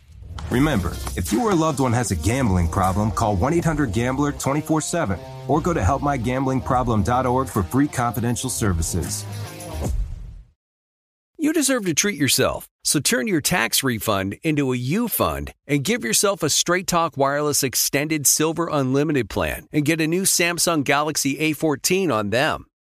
Remember, if you or a loved one has a gambling problem, call 1 800 Gambler 24 7 or go to helpmygamblingproblem.org for free confidential services. You deserve to treat yourself, so turn your tax refund into a U fund and give yourself a Straight Talk Wireless Extended Silver Unlimited plan and get a new Samsung Galaxy A14 on them.